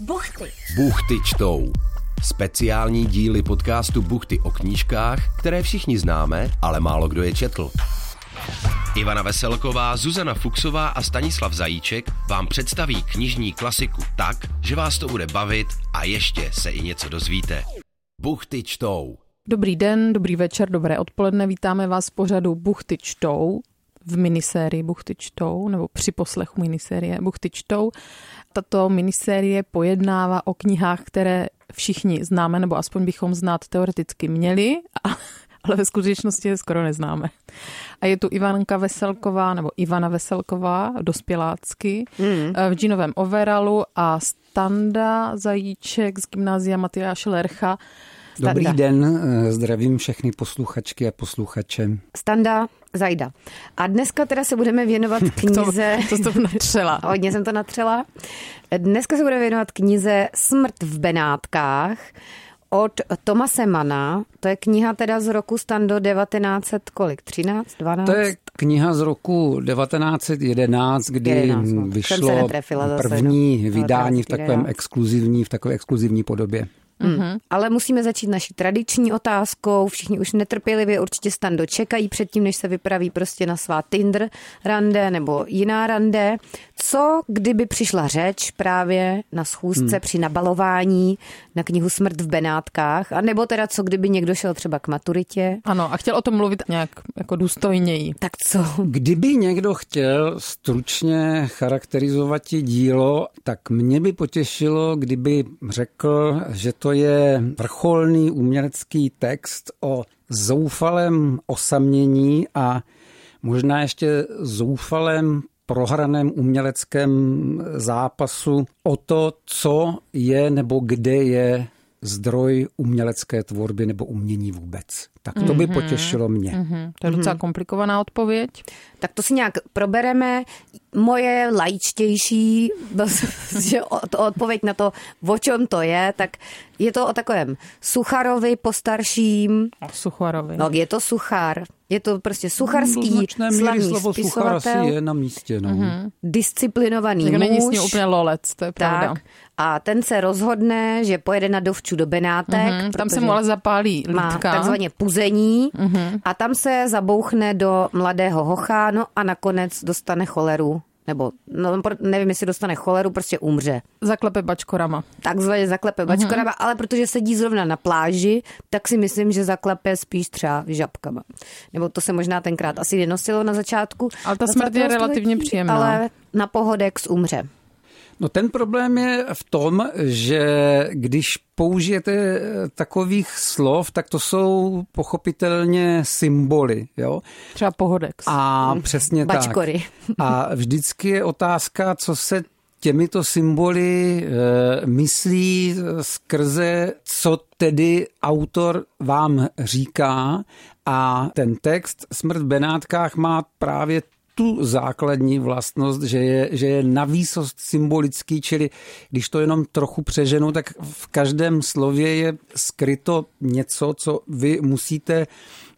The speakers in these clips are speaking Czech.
Buchty. Buchty čtou. Speciální díly podcastu Buchty o knížkách, které všichni známe, ale málo kdo je četl. Ivana Veselková, Zuzana Fuxová a Stanislav Zajíček vám představí knižní klasiku tak, že vás to bude bavit a ještě se i něco dozvíte. Buchty čtou. Dobrý den, dobrý večer, dobré odpoledne. Vítáme vás v pořadu Buchty čtou v minisérii Buchty čtou, nebo při poslechu minisérie Buchty čtou. Tato minisérie pojednává o knihách, které všichni známe, nebo aspoň bychom znát teoreticky měli, ale ve skutečnosti je skoro neznáme. A je tu Ivanka Veselková, nebo Ivana Veselková, dospělácky, mm. v džínovém overalu a Standa Zajíček z gymnázia Matyáše Lercha. Standa. Dobrý den, eh, zdravím všechny posluchačky a posluchače. Standa Zajda. A dneska teda se budeme věnovat knize... to, to jsem natřela. Hodně jsem to natřela. Dneska se budeme věnovat knize Smrt v Benátkách od Tomase Mana. To je kniha teda z roku Stando 1900, kolik? 13, 12? To je kniha z roku 1911, kdy 11, no. vyšlo první vydání v takovém exkluzivní, v takové exkluzivní podobě. Mm-hmm. Ale musíme začít naší tradiční otázkou. Všichni už netrpělivě určitě stan dočekají předtím, než se vypraví prostě na svá Tinder rande nebo jiná rande. Co kdyby přišla řeč právě na schůzce hmm. při nabalování na knihu Smrt v Benátkách? A nebo teda co kdyby někdo šel třeba k maturitě? Ano, a chtěl o tom mluvit nějak jako důstojněji. Tak co? Kdyby někdo chtěl stručně charakterizovat dílo, tak mě by potěšilo, kdyby řekl, že to je vrcholný umělecký text o zoufalém osamění a možná ještě zoufalém prohraném uměleckém zápasu o to, co je nebo kde je zdroj umělecké tvorby nebo umění vůbec. Tak to by mhm. potěšilo mě. Mm-hmm. To je docela mm-hmm. komplikovaná odpověď. Tak to si nějak probereme. Moje laičtější že odpověď na to, o čem to je, tak je to o takovém Sucharovi postarším. Sucharovi. No, je to Suchar. Je to prostě sucharský no, slavný slovo spisovatel. Suchar je na místě. No. Mm-hmm. Disciplinovaný muž. Není s ním úplně lolec, to je tak. pravda. A ten se rozhodne, že pojede na dovču do Benátek. Mm-hmm. Tam se mu ale zapálí lítka. Má takzvaně puzení mm-hmm. a tam se zabouchne do mladého hocha, no a nakonec dostane choleru nebo no, nevím, jestli dostane choleru, prostě umře. Zaklepe bačkorama. Takzvaně zaklepe bačkorama, mm-hmm. ale protože sedí zrovna na pláži, tak si myslím, že zaklepe spíš třeba žabkama. Nebo to se možná tenkrát asi nenosilo na začátku. Ale ta smrt je relativně příjemná. Ale na pohodex umře. No ten problém je v tom, že když použijete takových slov, tak to jsou pochopitelně symboly. Jo? Třeba pohodex. A přesně Bačkory. tak. A vždycky je otázka, co se těmito symboly e, myslí skrze, co tedy autor vám říká. A ten text Smrt v Benátkách má právě tu základní vlastnost, že je, že je navýsost symbolický, čili když to jenom trochu přeženu, tak v každém slově je skryto něco, co vy musíte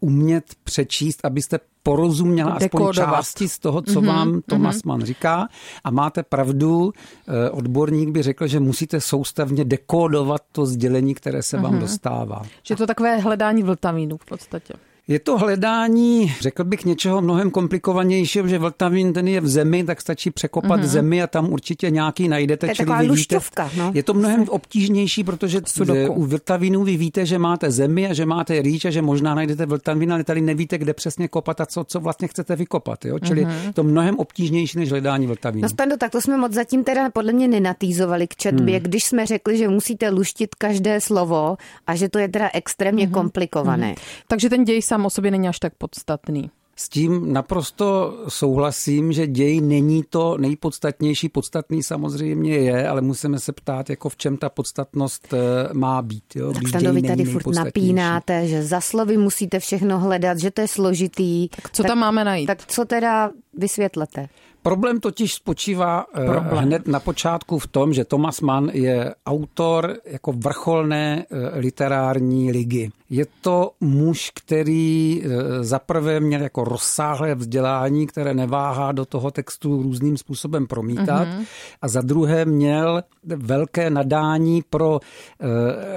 umět přečíst, abyste porozuměla aspoň části z toho, co mm-hmm, vám Thomas mm-hmm. Mann říká. A máte pravdu, eh, odborník by řekl, že musíte soustavně dekódovat to sdělení, které se mm-hmm. vám dostává. Že to takové hledání vltamínů v podstatě. Je to hledání, řekl bych, něčeho mnohem komplikovanějšího, že Vltavín ten je v zemi, tak stačí překopat mm-hmm. zemi a tam určitě nějaký najdete. To je taková vy víte, no. Je to mnohem obtížnější, protože Sudoku. u Vltavínu vy víte, že máte zemi a že máte rýč a že možná najdete Vltavín, ale tady nevíte, kde přesně kopat a co, co vlastně chcete vykopat. Jo? Čili mm-hmm. to mnohem obtížnější než hledání Vltavínu. No Stando, tak to jsme moc zatím teda podle mě nenatýzovali k četbě, hmm. když jsme řekli, že musíte luštit každé slovo a že to je teda extrémně mm-hmm. komplikované. Mm-hmm. Takže ten děj sám o sobě není až tak podstatný. S tím naprosto souhlasím, že děj není to nejpodstatnější. Podstatný samozřejmě je, ale musíme se ptát, jako v čem ta podstatnost eh, má být. Jo? Tak Stanovi tady furt napínáte, že za slovy musíte všechno hledat, že to je složitý. Tak co tak, tam máme najít? Tak co teda vysvětlete? Problém totiž spočívá eh, Problém. hned na počátku v tom, že Thomas Mann je autor jako vrcholné eh, literární ligy. Je to muž, který eh, zaprvé měl jako rozsáhlé vzdělání, které neváhá do toho textu různým způsobem promítat mm-hmm. a za druhé měl velké nadání pro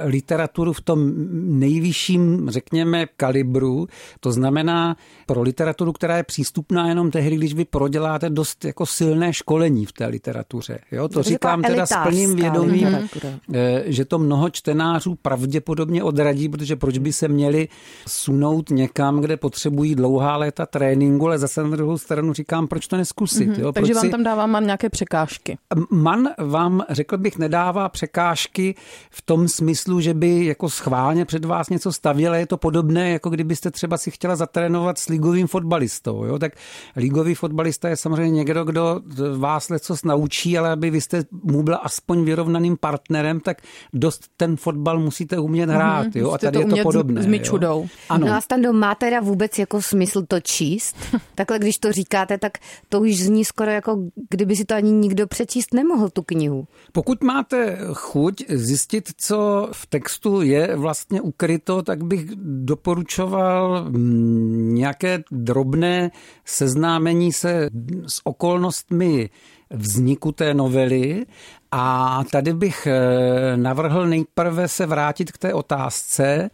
literaturu v tom nejvyšším, řekněme, kalibru. To znamená pro literaturu, která je přístupná jenom tehdy, když vy proděláte dost jako silné školení v té literatuře. Jo? To, to říkám teda s plným vědomím, literatura. Eh, že to mnoho čtenářů pravděpodobně odradí, protože proč by se měli sunout někam, kde potřebují dlouhá léta tréninku, ale zase na druhou stranu říkám, proč to neskusit. Mm-hmm. Jo? Takže proč vám tam dává man nějaké překážky? Man vám, řekl bych, nedává překážky v tom smyslu, že by jako schválně před vás něco stavěl, je to podobné, jako kdybyste třeba si chtěla zatrénovat s ligovým fotbalistou. Jo? Tak ligový fotbalista je samozřejmě někdo, kdo vás leco naučí, ale aby vy jste mu byl aspoň vyrovnaným partnerem, tak dost ten fotbal musíte umět hrát. Mm-hmm, jo? A tady to je to podobné. S myčudou. Ano. No a Stando, má teda vůbec jako smysl to číst? Takhle, když to říkáte, tak to už zní skoro jako kdyby si to ani nikdo přečíst nemohl, tu knihu. Pokud máte chuť zjistit, co v textu je vlastně ukryto, tak bych doporučoval mm, nějaké drobné seznámení se s okolnostmi vzniku té novely. A tady bych eh, navrhl nejprve se vrátit k té otázce,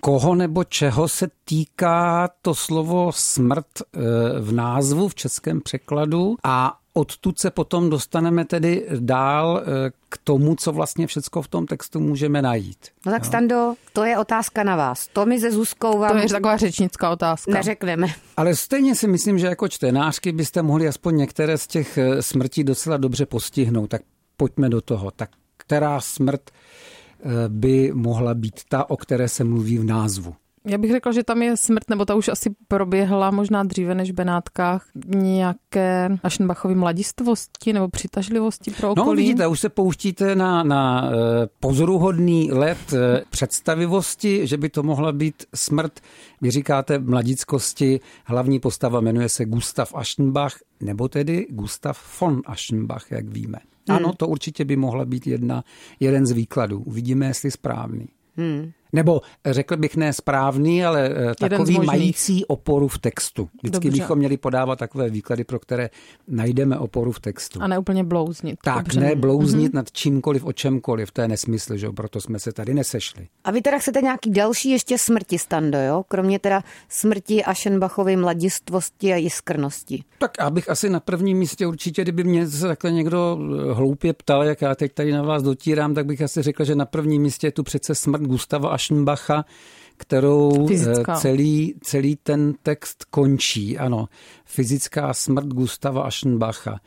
koho nebo čeho se týká to slovo smrt eh, v názvu v českém překladu. A odtud se potom dostaneme tedy dál eh, k tomu, co vlastně všechno v tom textu můžeme najít. No tak Stando, to je otázka na vás. To my ze Zuzkou vám... To je taková řečnická otázka. Neřekneme. Ale stejně si myslím, že jako čtenářky byste mohli aspoň některé z těch eh, smrtí docela dobře postihnout. Tak pojďme do toho. Tak která smrt eh, by mohla být ta, o které se mluví v názvu? Já bych řekla, že tam je smrt, nebo ta už asi proběhla možná dříve než v Benátkách, nějaké Aschenbachovy mladistvosti nebo přitažlivosti pro no, okolí. No vidíte, už se pouštíte na, na eh, pozoruhodný let eh, představivosti, že by to mohla být smrt, vy říkáte mladickosti, hlavní postava jmenuje se Gustav Aschenbach, nebo tedy Gustav von Aschenbach, jak víme. Hmm. Ano, to určitě by mohla být jedna, jeden z výkladů. Uvidíme, jestli správný. Hmm. Nebo řekl bych ne správný, ale eh, takový mající oporu v textu. Vždycky Dobře. bychom měli podávat takové výklady, pro které najdeme oporu v textu. A ne úplně blouznit. Tak, Dobře. ne blouznit mm-hmm. nad čímkoliv, o čemkoliv, to je nesmysl, že proto jsme se tady nesešli. A vy teda chcete nějaký další ještě smrti, Stando, jo? Kromě teda smrti Aschenbachovy mladistvosti a jiskrnosti. Tak abych asi na prvním místě určitě, kdyby mě takhle někdo eh, hloupě ptal, jak já teď tady na vás dotírám, tak bych asi řekl, že na prvním místě je tu přece smrt Gustava Aschenbacha, kterou eh, Fyzická. celý, celý ten text končí. Ano, fyzická smrt Gustava Aschenbacha.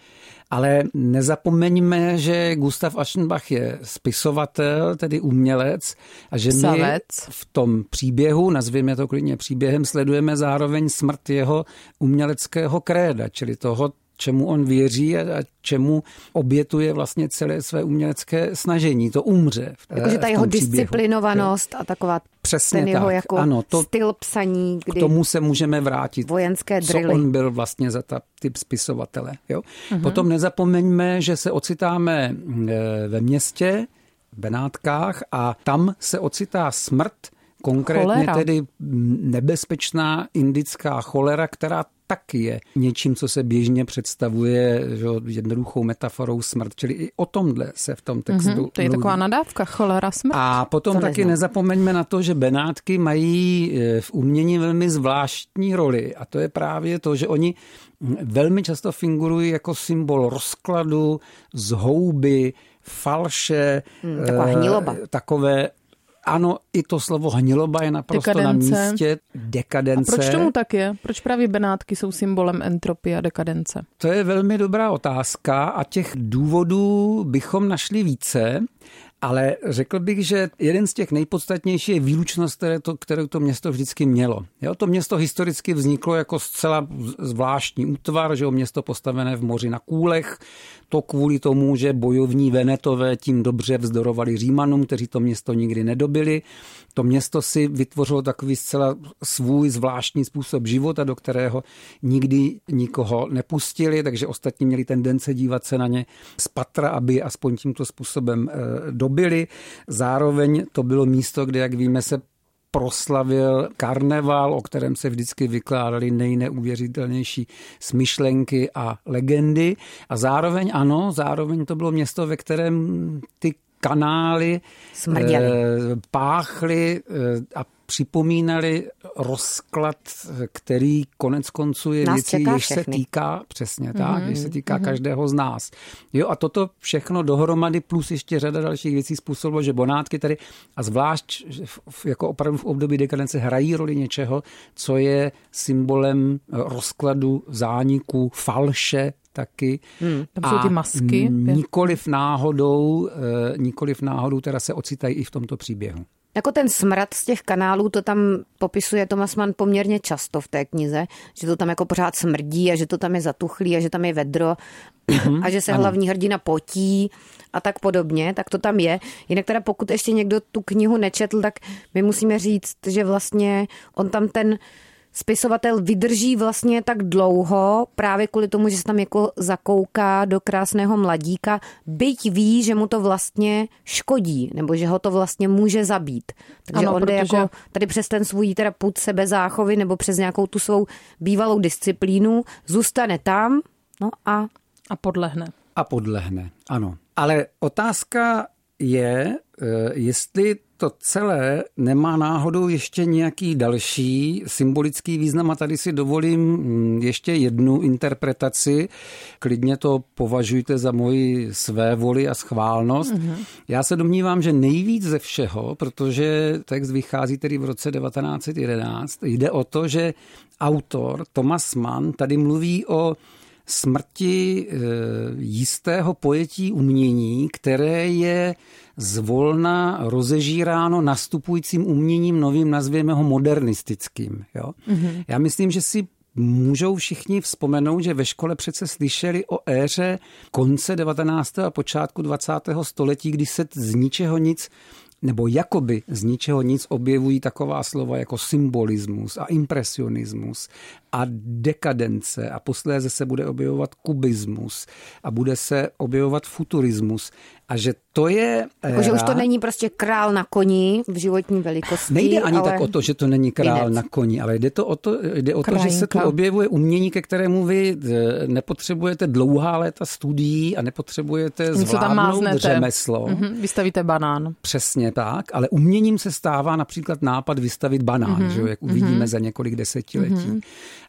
Ale nezapomeňme, že Gustav Aschenbach je spisovatel, tedy umělec, a že my v tom příběhu, nazvěme to klidně příběhem, sledujeme zároveň smrt jeho uměleckého kréda, čili toho, čemu on věří a čemu obětuje vlastně celé své umělecké snažení. To umře. Jakože ta jeho příběhu. disciplinovanost a taková Přesně ten jeho tak. jako ano, to, styl psaní. Kdy k tomu se můžeme vrátit. Vojenské drily. Co on byl vlastně za ta typ spisovatele. Jo? Uh-huh. Potom nezapomeňme, že se ocitáme e, ve městě, v Benátkách a tam se ocitá smrt Konkrétně cholera. tedy nebezpečná indická cholera, která taky je něčím, co se běžně představuje že, jednoduchou metaforou smrt. Čili i o tomhle se v tom textu mm-hmm, To je mluví. taková nadávka, cholera, smrt. A potom to taky neznám. nezapomeňme na to, že Benátky mají e, v umění velmi zvláštní roli a to je právě to, že oni velmi často figurují jako symbol rozkladu, zhouby, falše, hmm, taková hniloba. takové ano, i to slovo hniloba je naprosto dekadence. na místě. Dekadence. A proč tomu tak je? Proč právě Benátky jsou symbolem entropie a dekadence? To je velmi dobrá otázka a těch důvodů bychom našli více. Ale řekl bych, že jeden z těch nejpodstatnějších je výlučnost, které to, kterou to město vždycky mělo. Jo, to město historicky vzniklo jako zcela zvláštní útvar, že jo, město postavené v moři na kůlech, to kvůli tomu, že bojovní Venetové tím dobře vzdorovali Římanům, kteří to město nikdy nedobili. To město si vytvořilo takový zcela svůj zvláštní způsob života, do kterého nikdy nikoho nepustili, takže ostatní měli tendence dívat se na ně z patra, aby aspoň tímto způsobem eh, dobili. Zároveň to bylo místo, kde, jak víme, se proslavil karneval, o kterém se vždycky vykládaly nejneuvěřitelnější smyšlenky a legendy. A zároveň ano, zároveň to bylo město, ve kterém ty kanály Smrděli. Eh, páchly eh, a připomínali rozklad, který konec konců je Nás věcí, čeká jež se týká, přesně tak, Mhm, jež se týká každého z nás. Jo a toto všechno dohromady plus ještě řada dalších věcí způsobilo, že bonátky tady a zvlášť v- v- jako opravdu v období dekadence hrají roli něčeho, co je symbolem rozkladu, zániku, falše, taky. Hmm. Tam jsou ty masky. nikoliv náhodou, eh, nikoliv náhodou teda se ocitají i v tomto příběhu. Jako ten smrad z těch kanálů, to tam popisuje Thomas Mann poměrně často v té knize, že to tam jako pořád smrdí a že to tam je zatuchlý a že tam je vedro a že se ano. hlavní hrdina potí a tak podobně, tak to tam je. Jinak teda pokud ještě někdo tu knihu nečetl, tak my musíme říct, že vlastně on tam ten spisovatel vydrží vlastně tak dlouho právě kvůli tomu, že se tam jako zakouká do krásného mladíka, byť ví, že mu to vlastně škodí, nebo že ho to vlastně může zabít. Takže Ano, on jde protože- jako tady přes ten svůj teda put sebezáchovy nebo přes nějakou tu svou bývalou disciplínu, zůstane tam, no a A podlehne. A podlehne, ano. Ale otázka je, eh, jestli to celé nemá náhodou ještě nějaký další symbolický význam a tady si dovolím mm, ještě jednu interpretaci. Klidně to považujte za moji své voli a schválnost. Mm-hmm. Já se domnívám, že nejvíc ze všeho, protože text vychází tedy v roce 1911, jde o to, že autor Thomas Mann tady mluví o smrti e, jistého pojetí umění, které je zvolna rozežíráno nastupujícím uměním novým, nazvěme ho modernistickým. Jo? Mm-hmm. Já myslím, že si můžou všichni vzpomenout, že ve škole přece slyšeli o éře konce 19. a počátku 20. století, kdy se z ničeho nic nebo jakoby z ničeho nic objevují taková slova jako symbolismus a impresionismus a dekadence a posléze se bude objevovat kubismus a bude se objevovat futurismus a že to je jako, že už to není prostě král na koni v životní velikosti. Nejde ani ale... tak o to, že to není král Lidec. na koni, ale jde, to o to, jde o to, že se tu objevuje umění, ke kterému vy eh, nepotřebujete dlouhá léta studií a nepotřebujete zvládnout řemeslo. Mhm, Vystavíte banán. Přesně tak, ale uměním se stává například nápad vystavit banán, Mhm, mm-hmm. že jo, jak uvidíme mm-hmm. za několik desetiletí. Mm-hmm.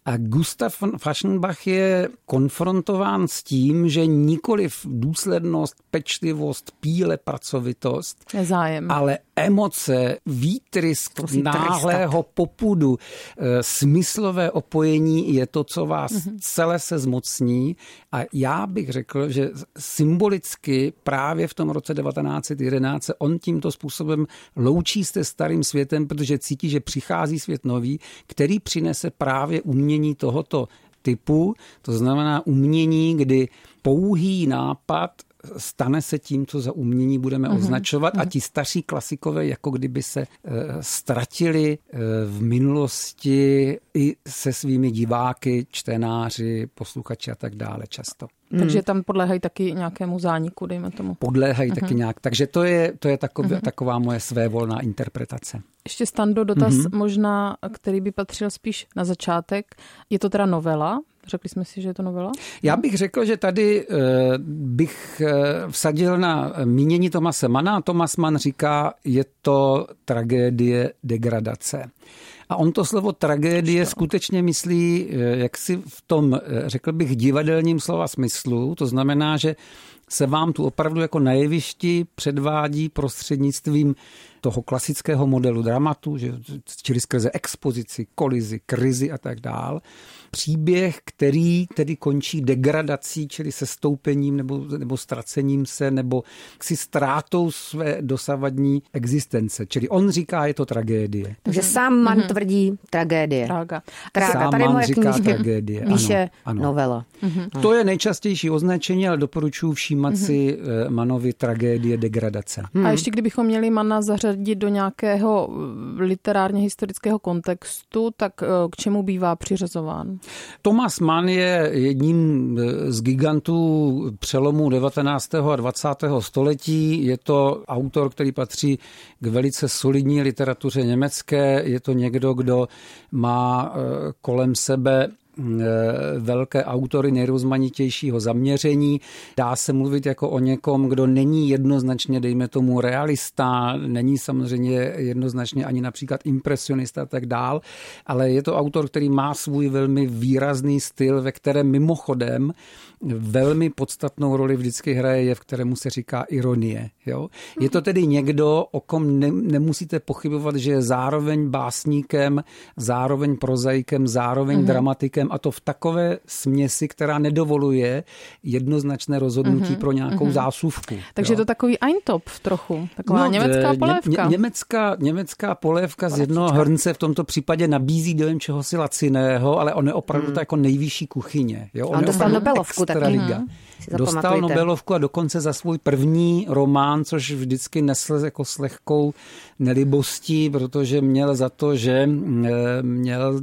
A Gustav von Faschenbach je konfrontován s tím, že nikoliv důslednost, pečlivost, píle, pracovitost, Je zájem. ale emoce, výtrysk náhlého popudu, eh, smyslové opojení je to, co vás mm-hmm. celé se zmocní. A já bych řekl, že symbolicky právě v tom roce 1911 se on tímto způsobem loučí se starým světem, protože cítí, že přichází svět nový, který přinese právě umění tohoto typu, to znamená umění, kdy pouhý nápad stane se tím, co za umění budeme mm-hmm. označovat a ti starší klasikové jako kdyby se e, ztratili e, v minulosti i se svými diváky, čtenáři, posluchači a tak dále často. Takže tam podléhají taky nějakému zániku, dejme tomu. Podléhají mm-hmm. taky nějak. Takže to je, to je takov, mm-hmm. taková moje svévolná interpretace. Ještě Stando dotaz mm-hmm. možná, který by patřil spíš na začátek. Je to teda novela? Řekli jsme si, že je to novela? Já bych řekl, že tady eh, bych eh, vsadil na mínění Tomase Mana. Tomas Mann říká, je to tragédie degradace. A on to slovo tragédie skutečně myslí, eh, jak si v tom, řekl bych, divadelním slova smyslu. To znamená, že se vám tu opravdu jako na jevišti předvádí prostřednictvím toho klasického modelu dramatu, že, čili skrze expozici, kolizi, krizi a tak dál. Příběh, který tedy končí degradací, čili se stoupením nebo, nebo ztracením se, nebo si ztrátou své dosavadní existence. Čili on říká, je to tragédie. Takže mm-hmm. sám Man mm-hmm. tvrdí tragédie. Trága. Trága. Sám Tady Man moje říká knížky tragédie. píše ano, ano. novela. Mm-hmm. To je nejčastější označení, ale doporučuji všímat mm-hmm. si Manovi tragédie degradace. Hmm. A ještě kdybychom měli Mana zařadit do nějakého literárně historického kontextu, tak k čemu bývá přiřazován? Thomas Mann je jedním z gigantů přelomu 19. a 20. století. Je to autor, který patří k velice solidní literatuře německé. Je to někdo, kdo má kolem sebe velké autory nejrozmanitějšího zaměření. Dá se mluvit jako o někom, kdo není jednoznačně, dejme tomu, realista, není samozřejmě jednoznačně ani například impresionista a tak dál, ale je to autor, který má svůj velmi výrazný styl, ve kterém mimochodem velmi podstatnou roli vždycky hraje je, v kterému se říká ironie. Jo? Je to tedy někdo, o kom ne, nemusíte pochybovat, že je zároveň básníkem, zároveň prozaikem, zároveň mm-hmm. dramatikem a to v takové směsi, která nedovoluje jednoznačné rozhodnutí mm-hmm. pro nějakou mm-hmm. zásuvku. Takže jo? to takový Eintop trochu, taková no, německá polévka. Ně, německá, německá polévka z jednoho hrnce v tomto případě nabízí dojem čehosi laciného, ale on je opravdu mm. to jako nejvyšší kuchyně. Jo? On, on dostal Nobelovku Putativa. Dostal Nobelovku a dokonce za svůj první román, což vždycky nesl jako s lehkou nelibostí, protože měl za to, že eh, měl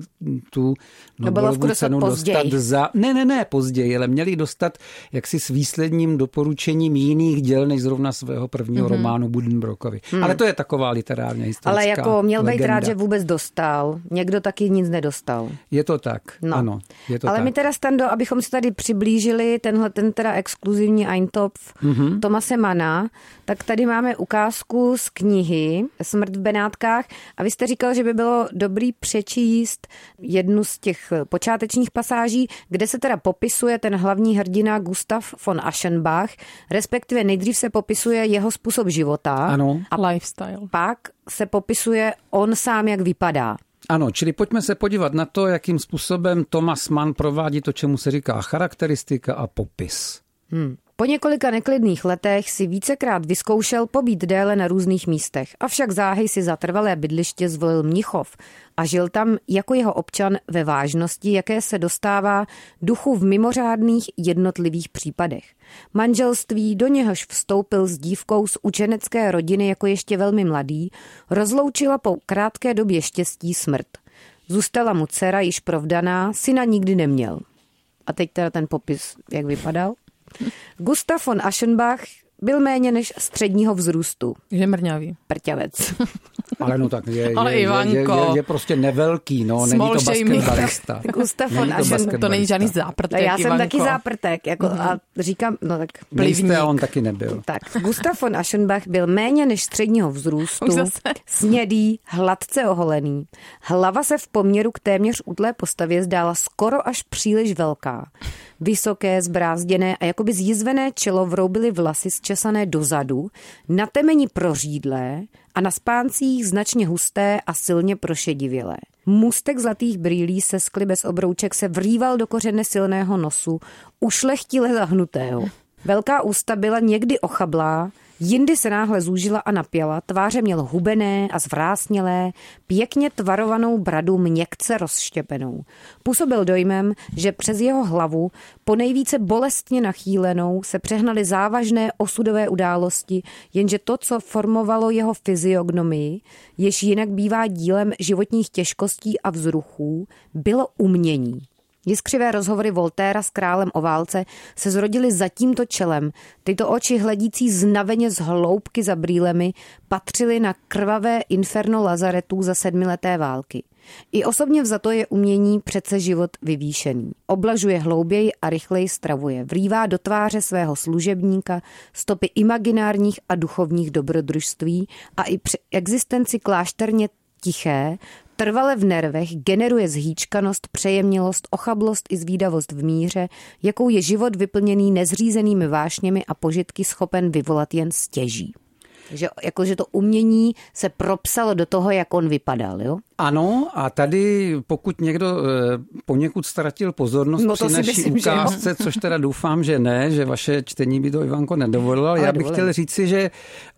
tu Nobelovu cenu dostat za... Ne, ne, ne, později, ale měli dostat jaksi s výsledním doporučením jiných děl, než zrovna svého prvního mm-hmm. románu Budenbrokovi. Hmm. Ale to je taková literárně historická Ale jako měl legenda. být rád, že vůbec dostal. Někdo taky nic nedostal. Je to tak, no. ano. Je to ale tak. my teda, Stando, abychom si tady přiblížili tenhle ten teda exkluzivní Eintopf mm-hmm. Tomase Mana, tak tady máme ukázku z knihy Smrt v Benátkách a vy jste říkal, že by bylo dobrý přečíst jednu z těch počátečních pasáží, kde se teda popisuje ten hlavní hrdina Gustav von Aschenbach, respektive nejdřív se popisuje jeho způsob života. Ano. A lifestyle. Pak se popisuje on sám, jak vypadá. Ano, čili pojďme se podívat na to, jakým způsobem Thomas Mann provádí to, čemu se říká charakteristika a popis. Hmm. Po několika neklidných letech si vícekrát vyzkoušel pobít déle na různých místech, avšak záhy si za trvalé bydliště zvolil Mnichov a žil tam jako jeho občan ve vážnosti, jaké se dostává duchu v mimořádných jednotlivých případech. Manželství, do něhož vstoupil s dívkou z učenecké rodiny jako ještě velmi mladý, rozloučila po krátké době štěstí smrt. Zůstala mu dcera již provdaná, syna nikdy neměl. A teď teda ten popis, jak vypadal. Gustav von Aschenbach byl méně než středního vzrůstu. Je mrňavý. Prťavec. Ale no tak je, Ale je, je, Ivanko. je, je, je prostě nevelký, no, není to basketbalista. Gustav Není von to Aschenbach. basketbalista. To není žádný záprtek, Já jsem Ivanko. taky záprtek jako, a říkám, no tak a on taky nebyl. Tak, Gustav von Aschenbach byl méně než středního vzrůstu, snědý, hladce oholený. Hlava se v poměru k téměř útlé postavě zdála skoro až příliš velká. Vysoké, zbrázděné a jakoby zjizvené čelo vroubily vlasy zčesané dozadu, na temeni prořídlé a na spáncích značně husté a silně prošedivělé. Můstek zlatých brýlí se skly bez obrouček se vrýval do kořene silného nosu, ušlechtile zahnutého. Velká ústa byla někdy ochablá, jindy se náhle zúžila a napěla, tváře měl hubené a zvrásnělé, pěkně tvarovanou bradu měkce rozštěpenou. Působil dojmem, že přes jeho hlavu, po nejvíce bolestně nachýlenou, se přehnaly závažné osudové události, jenže to, co formovalo jeho fyziognomii, jež jinak bývá dílem životních těžkostí a vzruchů, bylo umění. Jiskřivé rozhovory Voltéra s králem o válce se zrodily za tímto čelem. Tyto oči hledící znaveně z hloubky za brýlemi patřily na krvavé inferno lazaretů za sedmileté války. I osobně vzato je umění přece život vyvýšený. Oblažuje hlouběji a rychleji stravuje. Vrývá do tváře svého služebníka stopy imaginárních a duchovních dobrodružství a i při existenci klášterně tiché, trvale v nervech generuje zhýčkanost, přejemnilost, ochablost i zvídavost v míře, jakou je život vyplněný nezřízenými vášněmi a požitky schopen vyvolat jen stěží. Že, jako, že to umění se propsalo do toho, jak on vypadal, jo? Ano, a tady pokud někdo eh, poněkud ztratil pozornost no, při naší myslím, ukázce, což teda doufám, že ne, že vaše čtení by to Ivanko nedovolilo, ale já bych chtěl říci, že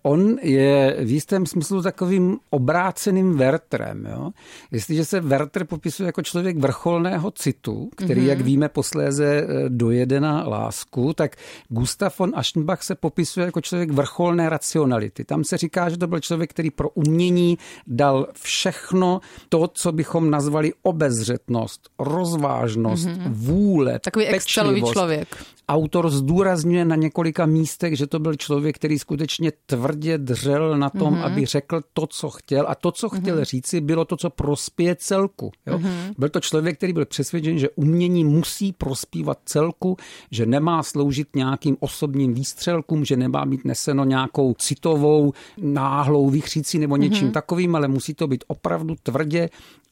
on je v jistém smyslu takovým obráceným Wertrem. Jo? Jestliže se Werther popisuje jako člověk vrcholného citu, který, mm-hmm. jak víme, posléze eh, dojede na lásku, tak Gustav von Aschenbach se popisuje jako člověk vrcholné racionality. Tam se říká, že to byl člověk, který pro umění dal všechno, to, co bychom nazvali obezřetnost, rozvážnost, mm-hmm. vůle, Takový excelový člověk. Autor zdůrazňuje na několika místech, že to byl člověk, který skutečně tvrdě dřel na tom, mm-hmm. aby řekl to, co chtěl. A to, co chtěl mm-hmm. říci, bylo to, co prospěje celku. Jo? Mm-hmm. Byl to člověk, který byl přesvědčen, že umění musí prospívat celku, že nemá sloužit nějakým osobním výstřelkům, že nemá být neseno nějakou citovou, náhlou vychřící nebo něčím mm-hmm. takovým, ale musí to být opravdu tvrdě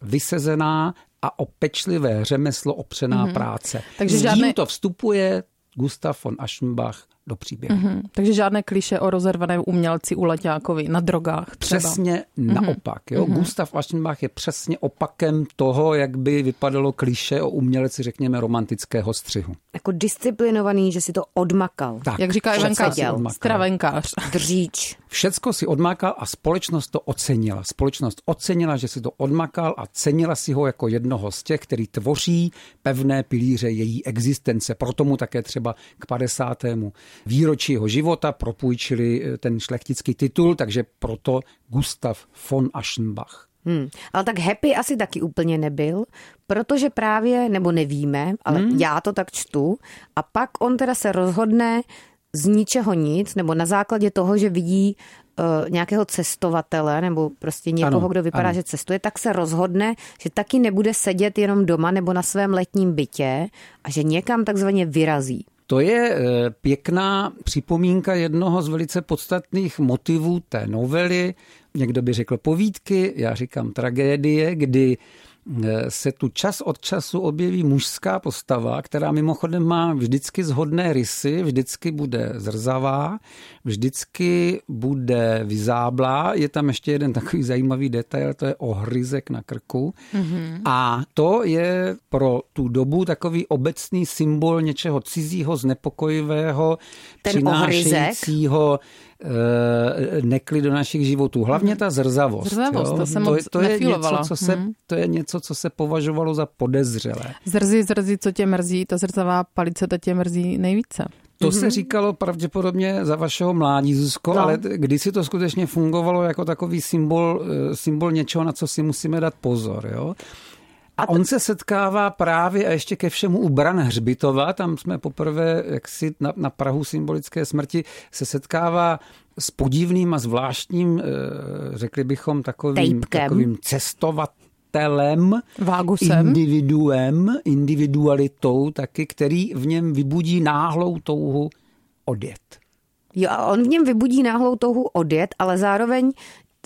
vysezená a o pečlivé řemeslo opřená mm-hmm. práce. Takže S žádné... to vstupuje Gustav von Aschenbach do příběhu. Mm-hmm. Takže žádné kliše o rozervaném umělci u Leťákovi na drogách třeba. Přesně mm-hmm. naopak. Jo? Mm-hmm. Gustav Aschenbach je přesně opakem toho, jak by vypadalo kliše o umělci, řekněme, romantického střihu. Jako disciplinovaný, že si to odmakal. Tak, Jak říká Ivanka, stravenkář. Dříč. Všecko si odmakal a společnost to ocenila. Společnost ocenila, že si to odmakal a cenila si ho jako jednoho z těch, který tvoří pevné pilíře její existence. Proto mu také třeba k 50 výročí jeho života propůjčili eh, ten šlechtický titul, takže proto Gustav von Aschenbach. Hmm. Ale tak happy asi taky úplně nebyl, protože právě, nebo nevíme, ale hmm. já to tak čtu, a pak on teda se rozhodne z ničeho nic, nebo na základě toho, že vidí uh, nějakého cestovatele, nebo prostě někoho, ano, kdo vypadá, ano. že cestuje, tak se rozhodne, že taky nebude sedět jenom doma nebo na svém letním bytě a že někam takzvaně vyrazí. To je eh, pěkná připomínka jednoho z velice podstatných motivů té novely. Někdo by řekl povídky, já říkám tragédie, kdy Eh, se tu čas od času objeví mužská postava, která mimochodem má vždycky zhodné rysy, vždycky bude zrzavá, vždycky bude vyzáblá. Je tam ještě jeden takový zajímavý detail, to je ohryzek na krku. Mm-hmm. A to je pro tu dobu takový obecný symbol něčeho cizího, znepokojivého, Ten přinášejícího ohryzek Eh, nekli do našich životů. Hlavně ta zrzavost. Zrzavost, jo? to jsem to, to, je něco, co se, hmm. to je něco, co se považovalo za podezřelé. Zrzí, zrzí, co tě mrzí, ta zrzavá palice, ta tě mrzí nejvíce. To mm-hmm. se mhm. říkalo pravděpodobně za vašeho mládí, Zuzko, no. ale si to skutečně fungovalo jako takový symbol, eh, symbol něčeho, na co si musíme dát pozor. Jo? A on se setkává právě a ještě ke všemu u Bran Hřbitova, tam jsme poprvé jaksi na, na Prahu symbolické smrti, se setkává s podivným a zvláštním, eh, řekli bychom, takovým, takovým cestovatelem, Vágusem. individuem, individualitou taky, který v něm vybudí náhlou touhu odjet. Jo, a on v něm vybudí náhlou touhu odjet, ale zároveň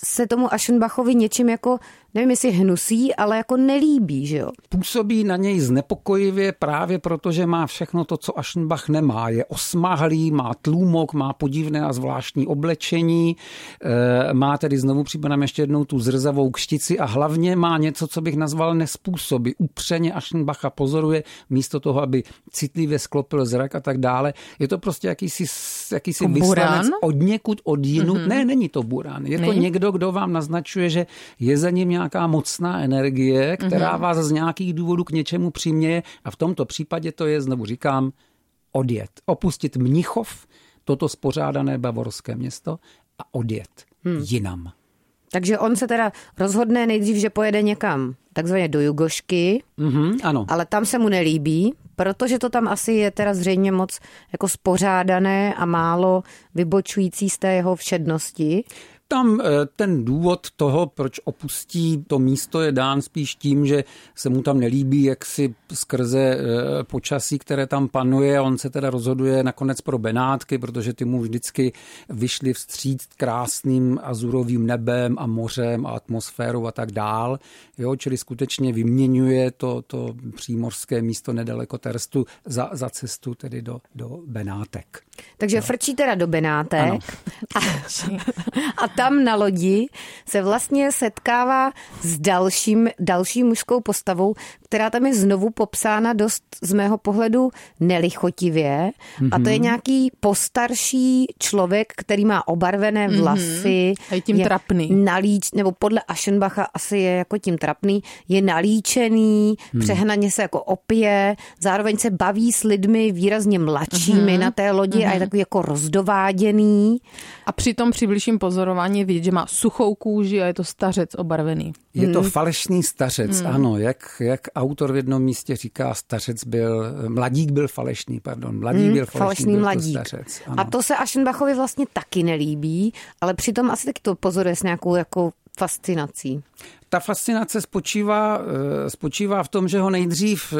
se tomu Aschenbachovi něčím jako nevím jestli hnusí, ale jako nelíbí, že jo? Působí na něj znepokojivě právě proto, že má všechno to, co Aschenbach nemá. Je osmahlý, má tlumok, má podivné a zvláštní oblečení, eh, má tedy znovu připomínám ještě jednou tu zrzavou kštici a hlavně má něco, co bych nazval nespůsoby. Upřeně Aschenbacha pozoruje místo toho, aby citlivě sklopil zrak a tak dále. Je to prostě jakýsi, jakýsi jako vyslanec od někud, od jinut. Mm-hmm. Ne, není to burán. Je to někdo, kdo vám naznačuje, že je za ním nějak nějaká mocná energie, která mm-hmm. vás z nějakých důvodů k něčemu přiměje a v tomto případě to je, znovu říkám, odjet. Opustit Mnichov, toto spořádané bavorské město a odjet hmm. jinam. Takže on se teda rozhodne nejdřív, že pojede někam takzvaně do Jugošky, mm-hmm, ano. ale tam se mu nelíbí, protože to tam asi je teda zřejmě moc jako spořádané a málo vybočující z té jeho všednosti. Tam eh, ten důvod toho, proč opustí to místo, je dán spíš tím, že se mu tam nelíbí, jak si skrze eh, počasí, které tam panuje. On se teda rozhoduje nakonec pro Benátky, protože ty mu vždycky vyšly vstříc krásným azurovým nebem a mořem a atmosférou a tak dál. Jo, čili skutečně vyměňuje to, to přímořské místo nedaleko Terstu za, za cestu tedy do, do Benátek. Takže jo. frčí teda do Benátek a, a tam na lodi se vlastně setkává s dalším, další mužskou postavou, která tam je znovu popsána dost z mého pohledu nelichotivě. Mm-hmm. A to je mhm. nějaký postarší člověk, který má obarvené mhm. vlasy. Mm-hmm. A je tím je trapný. Nalíč, nebo podle Aschenbacha asi je jako tím trapný. Je nalíčený, mm. přehnaně se jako opije, zároveň se baví s lidmi výrazně mladšími mm-hmm. na té lodi mm-hmm. a je takový jako rozdováděný. A při tom při bližším pozorování je vidět, že má suchou kůži a je to stařec obarvený. Je to hmm. falešný stařec, hmm. ano. Jak, jak autor v jednom místě říká, stařec byl, mladík byl falešný, pardon, mladík hmm, byl falešný, falešný byl mladík. To stařec. Ano. A to se Aschenbachovi vlastně taky nelíbí, ale přitom asi taky to pozoruje s nějakou jako fascinací. Ta fascinace spočívá, eh, spočívá v tom, že ho nejdřív, eh,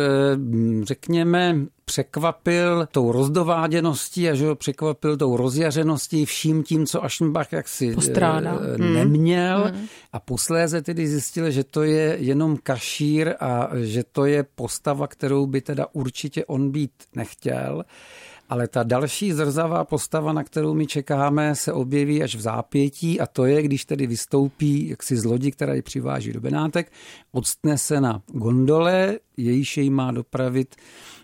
řekněme, překvapil tou rozdováděností a že ho překvapil tou rozjařeností vším tím, co Aschenbach jaksi eh, Postrádá. neměl. Hmm. A posléze tedy zjistil, že to je jenom kašír a že to je postava, kterou by teda určitě on být nechtěl. Ale ta další zrzavá postava, na kterou my čekáme, se objeví až v zápětí a to je, když tedy vystoupí jaksi z lodi, která ji přiváží do Benátek, odstne se na gondole, jejíž jej má dopravit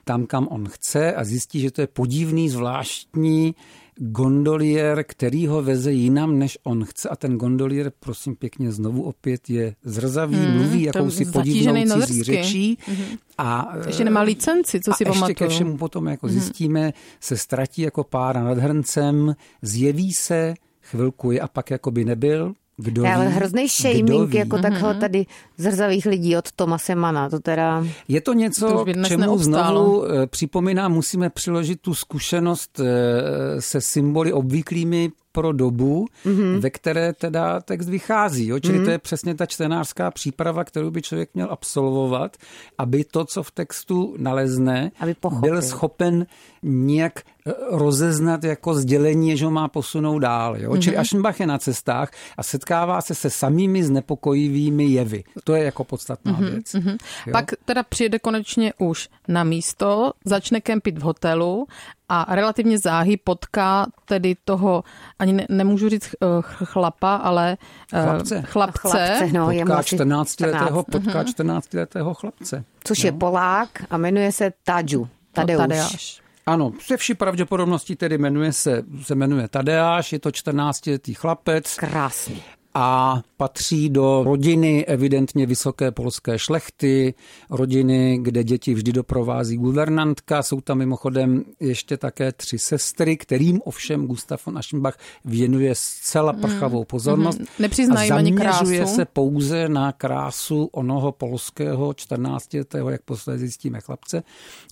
tam, kam on chce a zjistí, že to je podivný, zvláštní gondolier, který ho veze jinam, než on chce. A ten gondolier, prosím pěkně, znovu opět je zrzavý, hmm, mluví jakousi podivnou cizí řečí. Hmm. A, ještě nemá licenci, co si pamatuju. ještě ke všemu potom jako hmm. zjistíme, se ztratí jako pára nad hrncem, zjeví se, chvilku je a pak jako by nebyl, kdo Ale hrozný shaming jako mm-hmm. takhle tady zrzavých lidí od Tomase Mana. To teda... Je to něco, to k čemu neobstálo. znovu eh, připomínám, musíme přiložit tu zkušenost eh, se symboly obvyklými pro dobu, mm-hmm. ve které teda text vychází. Jo? Čili mm-hmm. to je přesně ta čtenářská příprava, kterou by člověk měl absolvovat, aby to, co v textu nalezne, aby byl schopen nějak eh, rozeznat jako sdělení, že ho má posunout dál. Jo? Mm-hmm. Čili Aschenbach je na cestách a setkává se se samými znepokojivými jevy. To je jako podstatná mm-hmm. věc. Mm-hmm. Pak teda přijede konečně už na místo, začne kempit v hotelu a relativně záhy potká tedy toho, ani ne, nemůžu říct uh, chlapa, ale uh, chlapce. chlapce. chlapce no, potká 14-letého, potká 14-letého chlapce. Což no. je Polák a jmenuje se Tadžu. Tadeuš. No, Tadeáš. Ano, se vší pravděpodobností tedy jmenuje se, se jmenuje Tadeáš, je to 14-letý chlapec. Krásný a patří do rodiny evidentně vysoké polské šlechty, rodiny, kde děti vždy doprovází guvernantka. Jsou tam mimochodem ještě také tři sestry, kterým ovšem Gustav von Aschenbach věnuje zcela hmm. prchavou pozornost. Mm. Nepřiznají ani krásu. se pouze na krásu onoho polského 14. jak posledně zjistíme chlapce,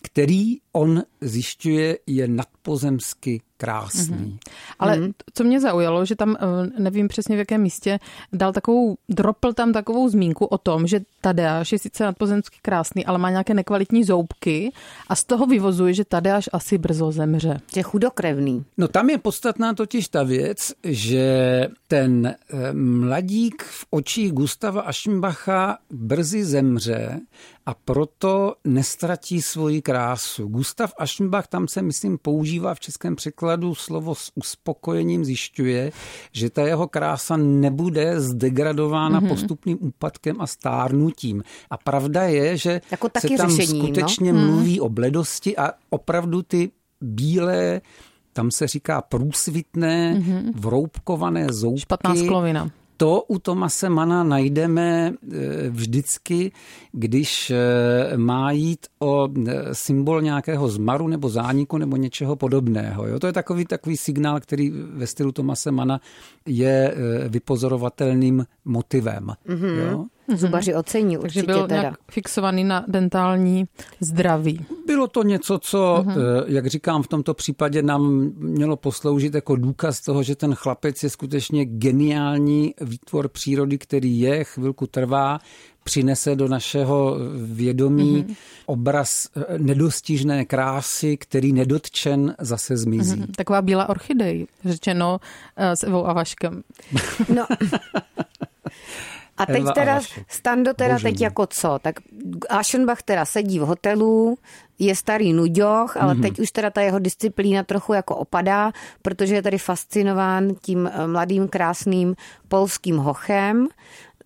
který on zjišťuje je nadpozemsky krásný. Mm-hmm. Ale mm. co mě zaujalo, že tam, eh, nevím přesně v jakém místě, dal takovou, dropl tam takovou zmínku o tom, že Tadeáš je sice nadpozemsky krásný, ale má nějaké nekvalitní zoubky a z toho vyvozuje, že Tadeáš asi brzo zemře. Je chudokrevný. No tam je podstatná totiž ta věc, že ten eh, mladík v očích Gustava Aschenbacha brzy zemře a proto nestratí svoji krásu. Gustav Aschenbach tam se, myslím, používá v českém překladu slovo s uspokojením, zjišťuje, že ta jeho krása nebude zdegradována mm-hmm. postupným úpadkem a stárnutím. A pravda je, že jako se tam řešení, no. skutečně no? mluví o bledosti a opravdu ty bílé tam se říká průsvitné, mm-hmm. vroubkované zoubky. Špatná sklovina to u Tomase Mana najdeme e, vždycky, když e, má jít o e, symbol nějakého zmaru nebo zániku nebo něčeho podobného. Jo? To je takový, takový signál, který ve stylu Tomase Mana je vypozorovatelným motivem. Mm-hmm. Jo? Zubaři ocení určitě Takže byl teda. nějak fixovaný na dentální zdraví. Bylo to něco, co, uh-huh. jak říkám, v tomto případě nám mělo posloužit jako důkaz toho, že ten chlapec je skutečně geniální výtvor přírody, který je, chvilku trvá, přinese do našeho vědomí mm-hmm. obraz eh, nedostižné krásy, který nedotčen zase zmizí. Mm-hmm. Taková bílá orchidej, řečeno uh, s Evou a Vaškem. No. A teď Eva teda, Ašek. Stando teda Bože teď jako co? Tak Aschenbach teda sedí v hotelu, je starý nuďoch, ale Mhm. mm-hmm. teď už teda ta jeho disciplína trochu jako opadá, protože je tady fascinován tím eh, mladým, krásným polským hochem.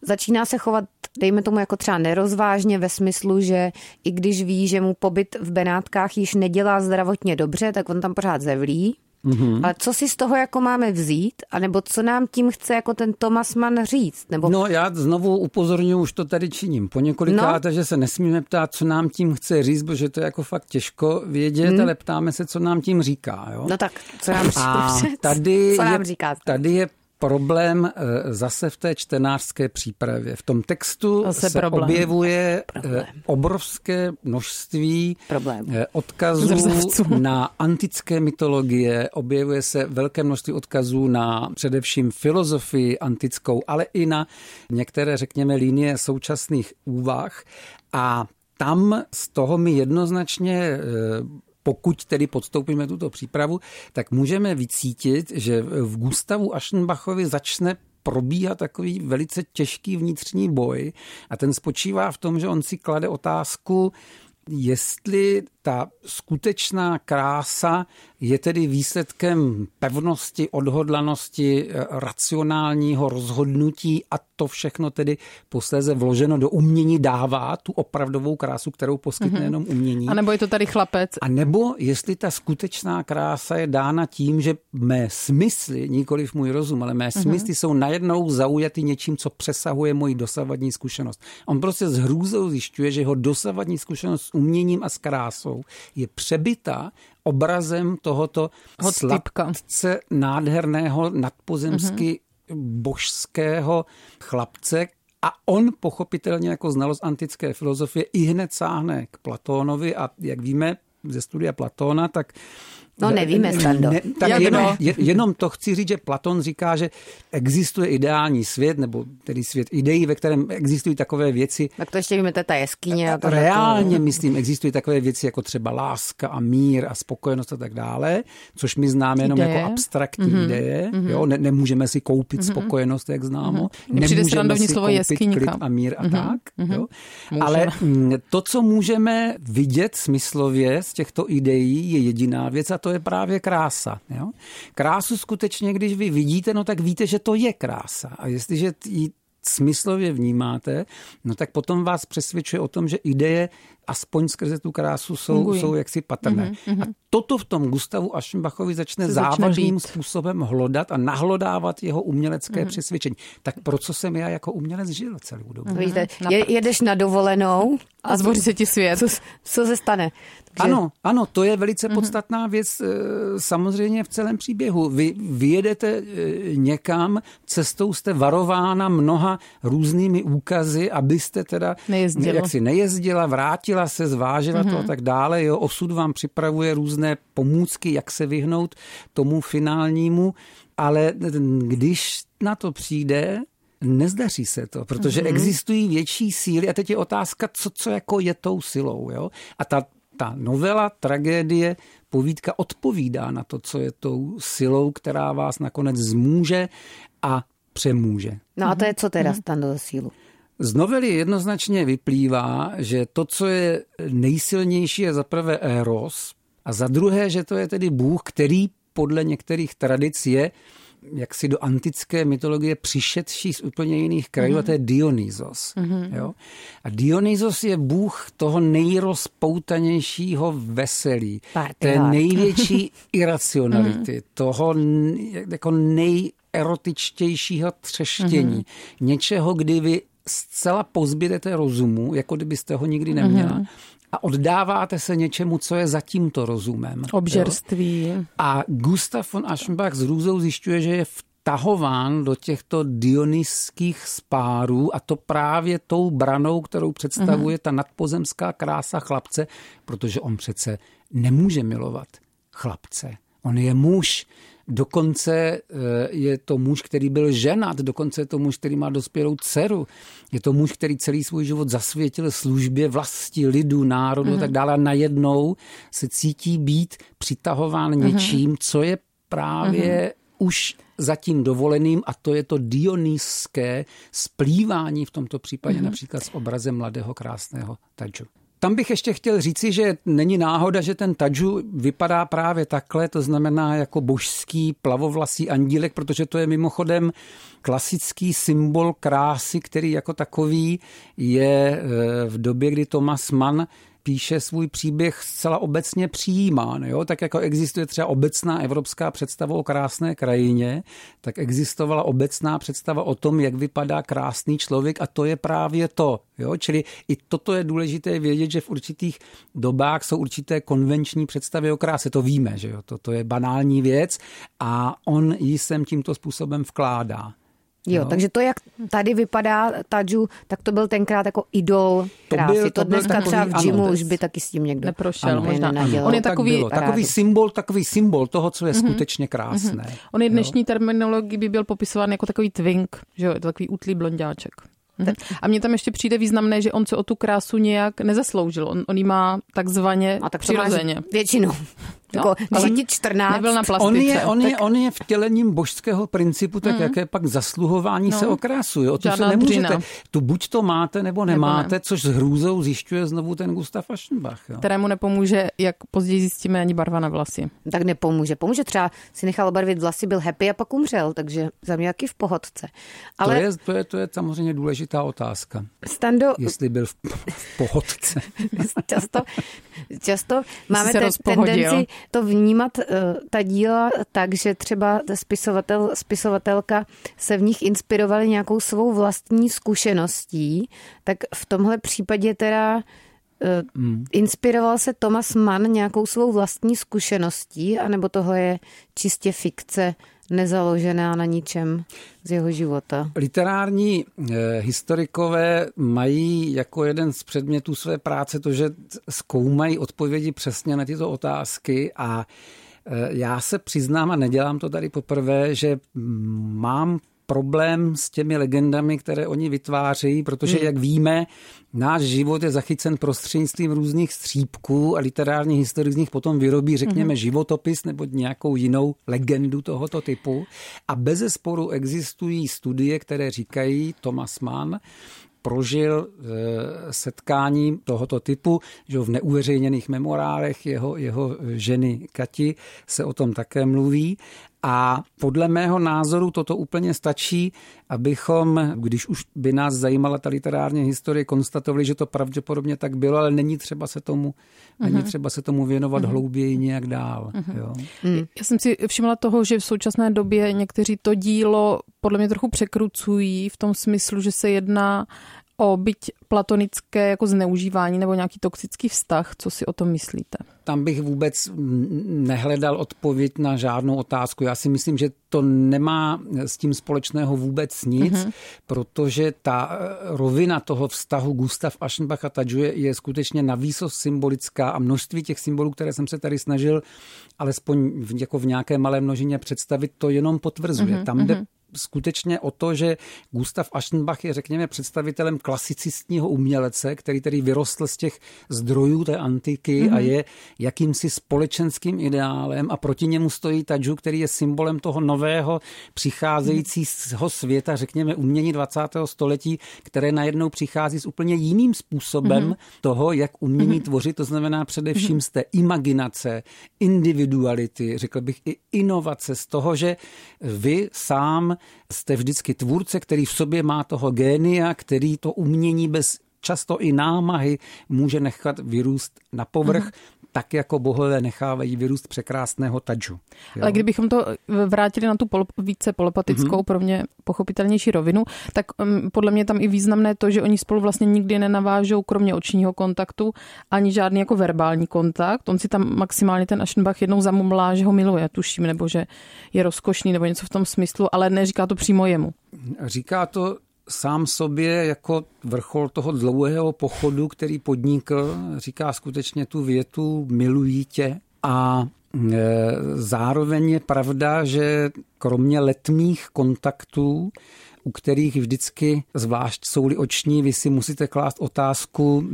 Začíná se chovat, dejme tomu, jako třeba nerozvážně ve smyslu, že i když ví, že mu pobyt v Benátkách již nedělá zdravotně dobře, tak on tam pořád zevlí. Mm-hmm. Ale co si z toho jako máme vzít? A nebo co nám tím chce jako ten Thomas Mann říct? Nebo No já znovu upozorňuji, už to tady činím po několikáté, no. že se nesmíme ptát, co nám tím chce říct, protože to je jako fakt těžko vědět, hmm. ale ptáme se, co nám tím říká. Jo? No tak, co nám, A tady, co nám je, říkáte? tady je problém eh, zase v té čtenářské přípravě. V tom textu Zase se problém. objevuje eh, Problém. obrovské množství Problém. eh, odkazů Zrzavců. na antické mytologie, objevuje se velké množství odkazů na především filozofii antickou, ale i na některé, řekněme, linie současných úvah. A tam z toho mi jednoznačně pokud tedy podstoupíme tuto přípravu, tak můžeme vycítit, že v Gustavu Aschenbachovi začne probíhá takový velice těžký vnitřní boj a ten spočívá v tom, že on si klade otázku, jestli ta skutečná krása je tedy výsledkem pevnosti, odhodlanosti, eh, racionálního rozhodnutí a to všechno tedy posléze vloženo do umění dává tu opravdovou krásu, kterou poskytne mm-hmm. jenom umění. A nebo je to tady chlapec? A nebo jestli ta skutečná krása je dána tím, že mé smysly, nikoliv můj rozum, ale mé Mhm. smysly jsou najednou zaujaty něčím, co přesahuje moji dosavadní zkušenost. On prostě s hrůzou zjišťuje, že jeho dosavadní zkušenost s uměním a s krásou je přebyta obrazem tohoto sladce nádherného nadpozemsky božského chlapce, a on pochopitelně jako znalost antické filozofie i hned sáhne k Platónovi a jak víme ze studia Platóna, tak No, nevíme, Stando. tak Jak jenom, ne? je- jenom to chci říct, že Platon říká, že existuje ideální svět, nebo tedy svět ideí, ve kterém existují takové věci, Tak to ještě víme, to je ta jeskyně. A to Reálně, myslím, existují takové věci jako třeba láska a mír a spokojenost a tak dále, což my známe jenom Ideje. jako abstraktní mm-hmm. ideje. Jo? Ne, nemůžeme si koupit mm-hmm. spokojenost, jak známo. Přijde Nemůžeme si slovo koupit jeskyňka. klid a mír a mm-hmm. tak. Jo? Můžeme. Ale mm, to, co můžeme vidět smyslově z těchto ideí, je jediná věc a to je právě krása. Jo? Krásu skutečně, když vy vidíte, no tak víte, že to je krása. A jestliže ji smyslově vnímáte, no tak potom vás přesvědčuje o tom, že ideje aspoň skrze tu krásu jsou, Fungují. jsou jaksi patrné. Mm-hmm. A toto v tom Gustavu Aschenbachovi začne Se začne závažným být. způsobem hlodat a nahlodávat jeho umělecké mm-hmm. přesvědčení. Tak pro co jsem já jako umělec žil celou dobu? Víte, je, jedeš na dovolenou A zboří se ti svět. co, co se stane? Takže, Ano, ano, to je velice podstatná věc eh, samozřejmě v celém příběhu. Vy vyjedete eh, někam, cestou jste varována mnoha různými úkazy, abyste teda Nejezdila. jak si nejezdila, vrátila se, zvážila to a tak dále. Jo, osud vám připravuje různé pomůcky, jak se vyhnout tomu finálnímu, ale když na to přijde, nezdaří se to, protože mm-hmm. existují větší síly a teď je otázka, co, co jako je tou silou. Jo? A ta, ta novela, tragédie, povídka odpovídá na to, co je tou silou, která vás nakonec zmůže a přemůže. No a to je co teda Stando za sílu? Z novely jednoznačně vyplývá, že to, co je nejsilnější, je za prvé Eros a za druhé, že to je tedy Bůh, který podle některých tradic je jak si do antické mytologie přišedší z úplně jiných krajů, mm-hmm. a to je Dionysos. Mm-hmm. Jo? A Dionysos je bůh toho nejrozpoutanějšího veselí, Party té hard. největší iracionality, mm-hmm. toho jako nejerotičtějšího třeštění, mm-hmm. něčeho, kdy vy zcela pozbědete rozumu, jako kdybyste ho nikdy neměla. Mm-hmm. A oddáváte se něčemu, co je za tímto rozumem. jo? Obžerství. A Gustav von Aschenbach s růzou zjišťuje, že je v vtahován do těchto dionyských spárů a to právě tou branou, kterou představuje ta nadpozemská krása chlapce, protože on přece nemůže milovat chlapce. On je muž, Dokonce eh, je to muž, který byl ženat, dokonce je to muž, který má dospělou dceru. Je to muž, který celý svůj život zasvětil službě vlasti, lidu, národu mm-hmm. a tak dále. A najednou se cítí být přitahován mm-hmm. něčím, co je právě mm-hmm. už zatím dovoleným a to je to dionýské splývání v tomto případě mm-hmm. například s obrazem mladého krásného Tadžu. Tam bych ještě chtěl říci, že není náhoda, že ten tadžu vypadá právě takhle, to znamená jako božský plavovlasý andílek, protože to je mimochodem klasický symbol krásy, který jako takový je eh, v době, kdy Thomas Mann píše svůj příběh zcela obecně přijímán. Jo? Tak jako existuje třeba obecná evropská představa o krásné krajině, tak existovala obecná představa o tom, jak vypadá krásný člověk a to je právě to. Jo? Čili i toto je důležité vědět, že v určitých dobách jsou určité konvenční představy o kráse. To víme, že jo? Toto je banální věc a on ji sem tímto způsobem vkládá. Jo, no. takže to, jak tady vypadá Tadžu, tak to byl tenkrát jako idol krásy. To, byl, to, to dneska takový, třeba v gymu už by taky s tím někdo neprošel. Ano, možná. Nenadělal. On je takový, takový symbol, takový symbol toho, co je mm-hmm. skutečně krásné. Mm-hmm. On je dnešní jo? terminologii by byl popisován jako takový twink, že jo, takový útlý blondáček. Mhm. A mně tam ještě přijde významné, že on se o tu krásu nějak nezasloužil. On, on ji má takzvaně a tak přirozeně. Většinou. No, jako, když 14. Nebyl na plastice. On je, on, tak... je, on je vtělením božského principu, tak mm. jaké pak zasluhování no. se okrasuje. O to se nemůžete. Dřina. Tu buď to máte, nebo nemáte, nebo ne. což s hrůzou zjišťuje znovu ten Gustav Aschenbach. Jo. Kterému nepomůže, jak později zjistíme, ani barva na vlasy. Tak nepomůže. Pomůže třeba si nechal barvit vlasy, byl happy a pak umřel, takže za mě jaký v pohodce. Ale... To, je, to, je, to je samozřejmě důležitá otázka. Stando... Jestli byl v, v pohodce. často, často máme te, tendenci to vnímat uh, ta díla tak, že třeba spisovatel, spisovatelka se v nich inspirovali nějakou svou vlastní zkušeností, tak v tomhle případě teda mm. inspiroval se Thomas Mann nějakou svou vlastní zkušeností, anebo tohle je čistě fikce nezaložená na ničem z jeho života. Literární eh, historikové mají jako jeden z předmětů své práce to, že zkoumají odpovědi přesně na tyto otázky a eh, já se přiznám a nedělám to tady poprvé, že mám problém s těmi legendami, které oni vytvářejí, protože, hmm. jak víme, náš život je zachycen prostřednictvím různých střípků a literární historik z nich potom vyrobí, řekněme, hmm. životopis nebo nějakou jinou legendu tohoto typu. A bez sporu existují studie, které říkají Thomas Mann, prožil eh, setkání tohoto typu, že v neuveřejněných memorálech jeho, jeho ženy Kati se o tom také mluví. A podle mého názoru toto úplně stačí, abychom, když už by nás zajímala ta literární historie, konstatovali, že to pravděpodobně tak bylo, ale není třeba se tomu, uh-huh. není mhm. třeba se tomu věnovat uh-huh. hlouběji nějak dál. Uh-huh. Jo. Já jsem si všimla toho, že v současné době někteří to dílo podle mě trochu překrucují v tom smyslu, že se jedná o byť platonické jako zneužívání nebo nějaký toxický vztah. Co si o tom myslíte? Tam bych vůbec nehledal odpověď na žádnou otázku. Já si myslím, že to nemá s tím společného vůbec nic, mm-hmm. protože ta rovina toho vztahu Gustav Aschenbach a Tadžu je, je skutečně na výsost symbolická a množství těch symbolů, které jsem se tady snažil alespoň v, jako v nějaké malé množině představit, to jenom potvrzuje. Mm-hmm. Tam jde mm-hmm skutečně o to, že Gustav Aschenbach je, řekněme, představitelem klasicistního umělce, který tedy vyrostl z těch zdrojů té antiky mm-hmm. a mhm. je jakýmsi společenským ideálem a proti němu stojí Tadžu, který je symbolem toho nového přicházejícího světa, řekněme, umění 20. století, které najednou přichází s úplně jiným způsobem mm-hmm. toho, jak umění mm-hmm. tvořit, to znamená především z té imaginace, individuality, řekl bych i inovace, z toho, že vy sám jste vždycky tvůrce, který v sobě má toho génia, který to umění bez často i námahy může nechat vyrůst na povrch. Mm tak jako bohové nechávají vyrůst překrásného tadžu. Jo? Ale kdybychom to vrátili na tu pol, více polopatickou, mm-hmm. pro mě pochopitelnější rovinu, tak um, podle mě tam i významné to, že oni spolu vlastně nikdy nenavážou, kromě očního kontaktu, ani žádný jako verbální kontakt. On si tam maximálně ten Aschenbach jednou zamumlá, že ho miluje, tuším, nebo že je rozkošný, nebo něco v tom smyslu, ale neříká to přímo jemu. Říká to sám sobě jako vrchol toho dlouhého pochodu, který podnikl, říká skutečně tu větu milují tě a e, zároveň je pravda, že kromě letmých kontaktů, u kterých vždycky, zvlášť jsou-li oční, vy si musíte klást otázku,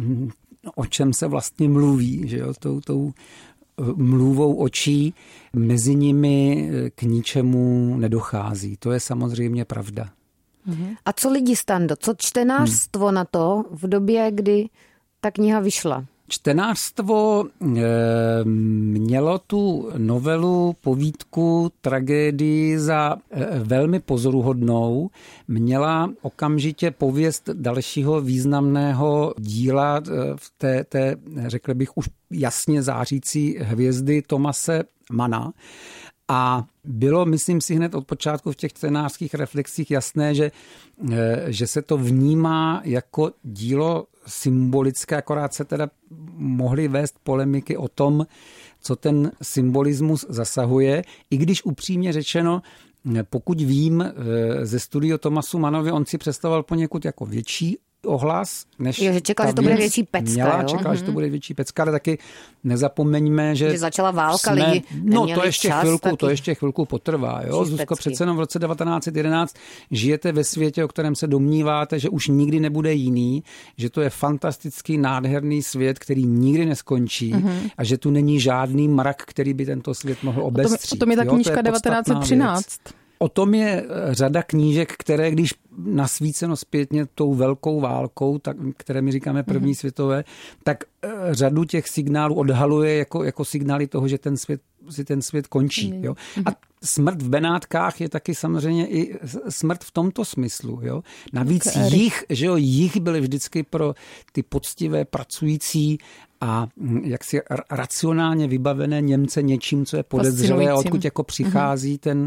o čem se vlastně mluví, že jo, tou, tou e, mluvou očí, mezi nimi e, k ničemu nedochází. To je samozřejmě pravda. A co lidi stando? Co čtenářstvo hmm. na to v době, kdy ta kniha vyšla? Čtenářstvo e, mělo tu novelu, povídku, tragédii za e, velmi pozoruhodnou. Měla okamžitě pověst dalšího významného díla e, v té, té, řekl bych, už jasně zářící hvězdy Tomase Mana. A bylo, myslím si, hned od počátku v těch scénářských reflexích jasné, že, eh, že se to vnímá jako dílo symbolické, akorát se teda mohly vést polemiky o tom, co ten symbolismus zasahuje, i když upřímně řečeno, pokud vím eh, ze studio Tomasu Manovi, on si představoval poněkud jako větší ohlas, než jo, že čekal, že to bude větší pecka. Měla, jo? čekal, mm-hmm. že to mhm. bude větší pecka, ale taky nezapomeňme, že... Že začala válka, jsme, lidi No to ještě, čas, chvilku, taky. to ještě chvilku potrvá. Jo? Zuzko, přece jenom v roce 1911 žijete ve světě, o kterém se domníváte, že už nikdy nebude jiný, že to je fantastický, nádherný svět, který nikdy neskončí mm-hmm. a že tu není žádný mrak, který by tento svět mohl obestřít. O tom, o tom je ta knížka 1913. Věc. O tom je řada knížek, které, když nasvíceno zpětně tou velkou válkou, tak, které my říkáme první mm-hmm. světové, tak eh, řadu těch signálů odhaluje jako, jako signály toho, že ten svět si ten svět končí. Jo? A smrt v Benátkách je taky samozřejmě i smrt v tomto smyslu. Jo? Navíc jich, že jo, jich byly vždycky pro ty poctivé pracující a hm, jaksi racionálně vybavené Němce něčím, co je podezřelé, odkud jako přichází mm-hmm. ten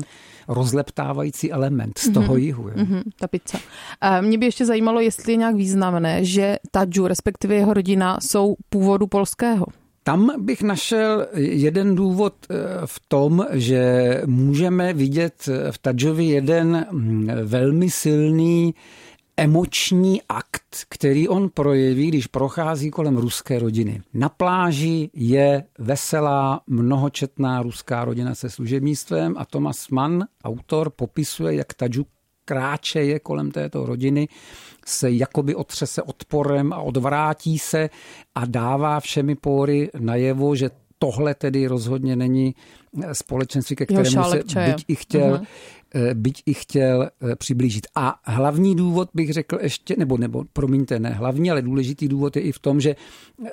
rozleptávající element z toho mm-hmm. jihu. Jo? Mm-hmm, ta pizza. A mě by ještě zajímalo, jestli je nějak významné, že Tadžu, respektive jeho rodina, jsou původu polského. Tam bych našel jeden důvod eh, v tom, že můžeme vidět v Tadžovi jeden hm, velmi silný emoční akt, který on projeví, když prochází kolem ruské rodiny. Na pláži je veselá, mnohočetná ruská rodina se služebnictvem a Thomas Mann, autor, popisuje, jak Tadžu kráčeje kolem této rodiny, se jakoby otřese odporem a odvrátí se a dává všemi pory najevo, že tohle tedy rozhodně není společenství, ke kterému se byť i chtěl, uh-huh. Byť i chtěl eh, přiblížit. A hlavní důvod bych řekl ještě, nebo, nebo promiňte, ne hlavní, ale důležitý důvod je i v tom, že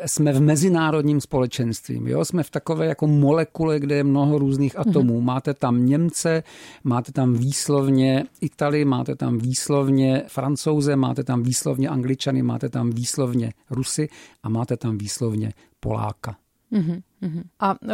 jsme v mezinárodním společenství. Jo? Jsme v takové jako molekule, kde je mnoho různých mhm. atomů. Uh-huh. Máte tam Němce, máte tam výslovně Itali, máte tam výslovně Francouze, máte tam výslovně Angličany, máte tam výslovně Rusy a máte tam výslovně Poláka. Uh-huh. A uh,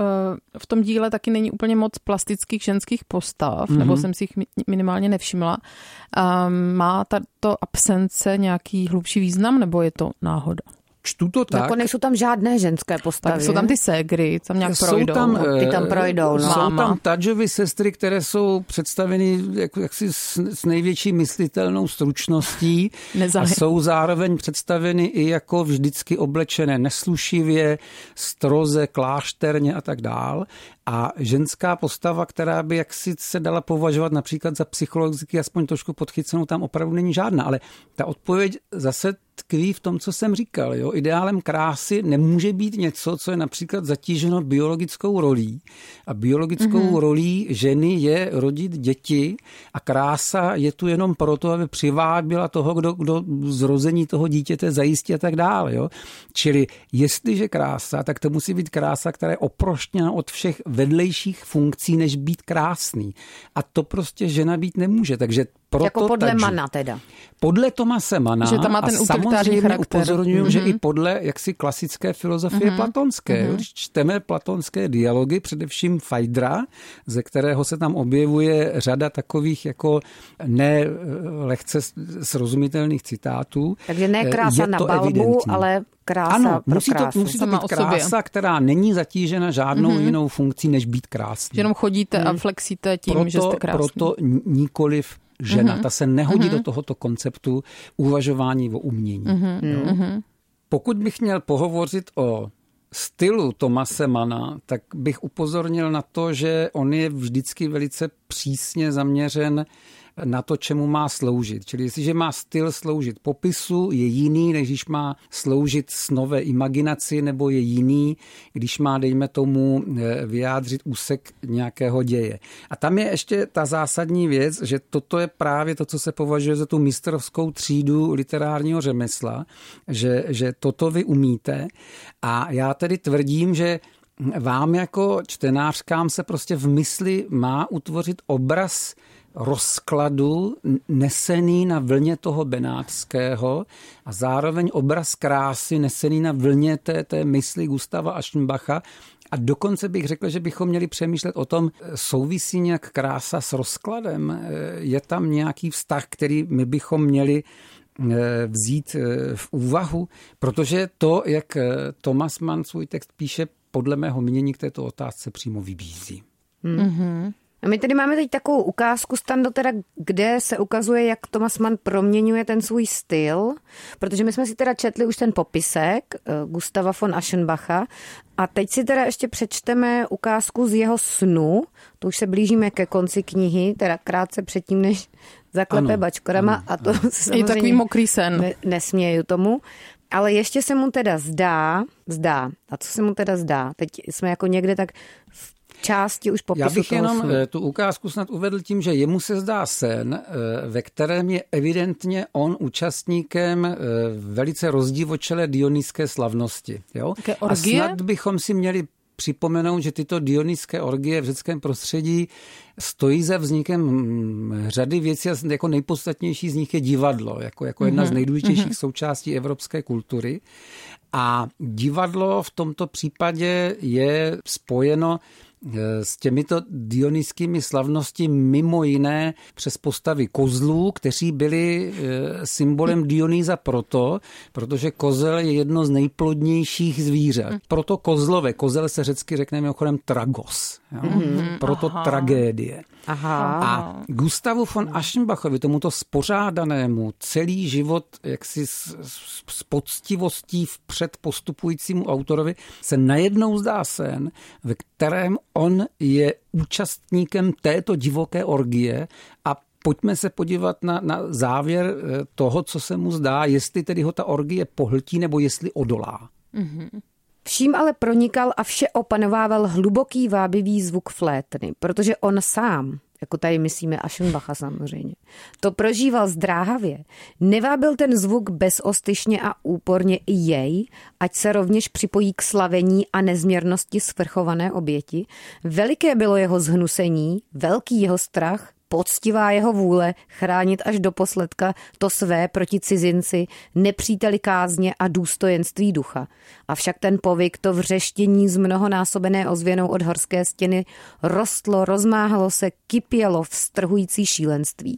v tom díle taky není úplně moc plastických ženských postav, mm-hmm. nebo jsem si jich minimálně nevšimla. Um, má tato absence nějaký hlubší význam, nebo je to náhoda? Čtu to tak. Jako nejsou tam žádné ženské postavy. Tak jsou tam ty ségry, tam nějak jsou projdou. Tam, no, ty tam eh, projdou. No. Jsou tam Tadžovy sestry, které jsou představeny jako, jaksi s, s největší myslitelnou stručností a jsou zároveň představeny i jako vždycky oblečené neslušivě, stroze, klášterně a tak dál. A ženská postava, která by jaksi se dala považovat například za psychologicky aspoň trošku podchycenou, tam opravdu není žádná. Ale ta odpověď zase tkví v tom, co jsem říkal. Jo? Ideálem krásy nemůže být něco, co je například zatíženo biologickou rolí. A biologickou mm-hmm. rolí ženy je rodit děti a krása je tu jenom proto, aby přivábila toho, kdo, kdo zrození toho dítěte zajistí a tak dále. Jo? Čili jestliže krása, tak to musí být krása, která je oproštěna od všech vedlejších funkcí, než být krásný. A to prostě žena být nemůže. Takže proto jako podle. Mana teda. Podle Tomase Mana Že tam má ten a samozřejmě upozorňuji, mm-hmm. že Mhm. i podle jaksi klasické filozofie mm-hmm. platonské. Mm-hmm. Když čteme platonské dialogy, především Fajdra, ze kterého se tam objevuje řada takových jako ne eh, lehce srozumitelných citátů. Takže ne krása je na to balbu, evidentní. ale krása ano, pro musí to, krásu. musí to Sama být krása, která není zatížena žádnou mm-hmm. jinou funkcí, než být krásný. Jenom chodíte a flexíte tím, proto, že jste krásný. proto nikoliv žena. Mhm. Ta se nehodí do tohoto konceptu uvažování o umění. Mhm, Jo? Pokud bych měl pohovořit o stylu Tomase Mana, tak bych upozornil na to, že on je vždycky velice přísně zaměřen na to, čemu má sloužit. Čili jestliže má styl sloužit popisu, je jiný, než když má sloužit snové imaginaci, nebo je jiný, když má, dejme tomu, eh, vyjádřit úsek nějakého děje. A tam je ještě ta zásadní věc, že toto je právě to, co se považuje za tu mistrovskou třídu literárního řemesla, že, že toto vy umíte. A já tedy tvrdím, že vám jako čtenářkám se prostě v mysli má utvořit obraz rozkladu nesený na vlně toho benátského a zároveň obraz krásy nesený na vlně té, té mysli Gustava Aschenbacha. A dokonce bych řekl, že bychom měli přemýšlet o tom, souvisí nějak krása s rozkladem? Je tam nějaký vztah, který my bychom měli eh, vzít v úvahu, protože to, jak Thomas Mann svůj text píše, podle mého mínění k této otázce přímo vybízí. A my tady máme teď takovou ukázku, Stando, teda, kde se ukazuje, jak Thomas Mann proměňuje ten svůj styl, protože my jsme si teda četli už ten popisek eh, Gustava von Aschenbacha a teď si teda ještě přečteme ukázku z jeho snu, to už se blížíme ke konci knihy, teda krátce předtím, než zaklepe Ano, bačkorama ano, a to ano. se Je takový samozřejmě mokrý sen. ne, nesměju tomu. Ale ještě se mu teda zdá, zdá, a co se mu teda zdá? Teď jsme jako někde tak v části už popisu Já bych toho jenom snu. eh, tu ukázku snad uvedl tím, že jemu se zdá sen, eh, ve kterém je evidentně on účastníkem eh, velice rozdivočelé dionyské slavnosti. Jo? Také A snad bychom si měli připomenout, že tyto dionyské orgie v řeckém prostředí stojí za vznikem mm, řady věcí a jako nejpodstatnější z nich je divadlo, jako, jako jedna z nejdůležitějších součástí evropské kultury. A divadlo v tomto případě je spojeno s těmito dionyskými slavnosti mimo jiné přes postavy kozlů, kteří byli eh, symbolem Dionýza proto, protože kozel je jedno z nejplodnějších zvířat. Proto kozlové, kozel se řecky řekne mimochodem tragos, jo? proto tragédie. Aha. A Gustavu von Aschenbachovi, tomuto spořádanému, celý život jaksi s, s, s poctivostí vpřed postupujícímu autorovi, se najednou zdá sen, ve kterém on je účastníkem této divoké orgie a Pojďme se podívat na, na závěr eh, toho, co se mu zdá, jestli tedy ho ta orgie pohltí nebo jestli odolá. Vším ale pronikal a vše opanovával hluboký vábivý zvuk flétny, protože on sám, jako tady myslíme Aschenbacha samozřejmě, to prožíval zdráhavě. Nevábil ten zvuk bezostyšně a úporně i jej, ať se rovněž připojí k slavení a nezměrnosti svrchované oběti. Veliké bylo jeho zhnusení, velký jeho strach, poctivá jeho vůle chránit až do posledka to své proti cizinci, nepříteli kázně a důstojenství ducha. Avšak ten povyk, to vřeštění z mnohonásobené ozvěnou od horské stěny rostlo, rozmáhalo se, kypělo v strhující šílenství.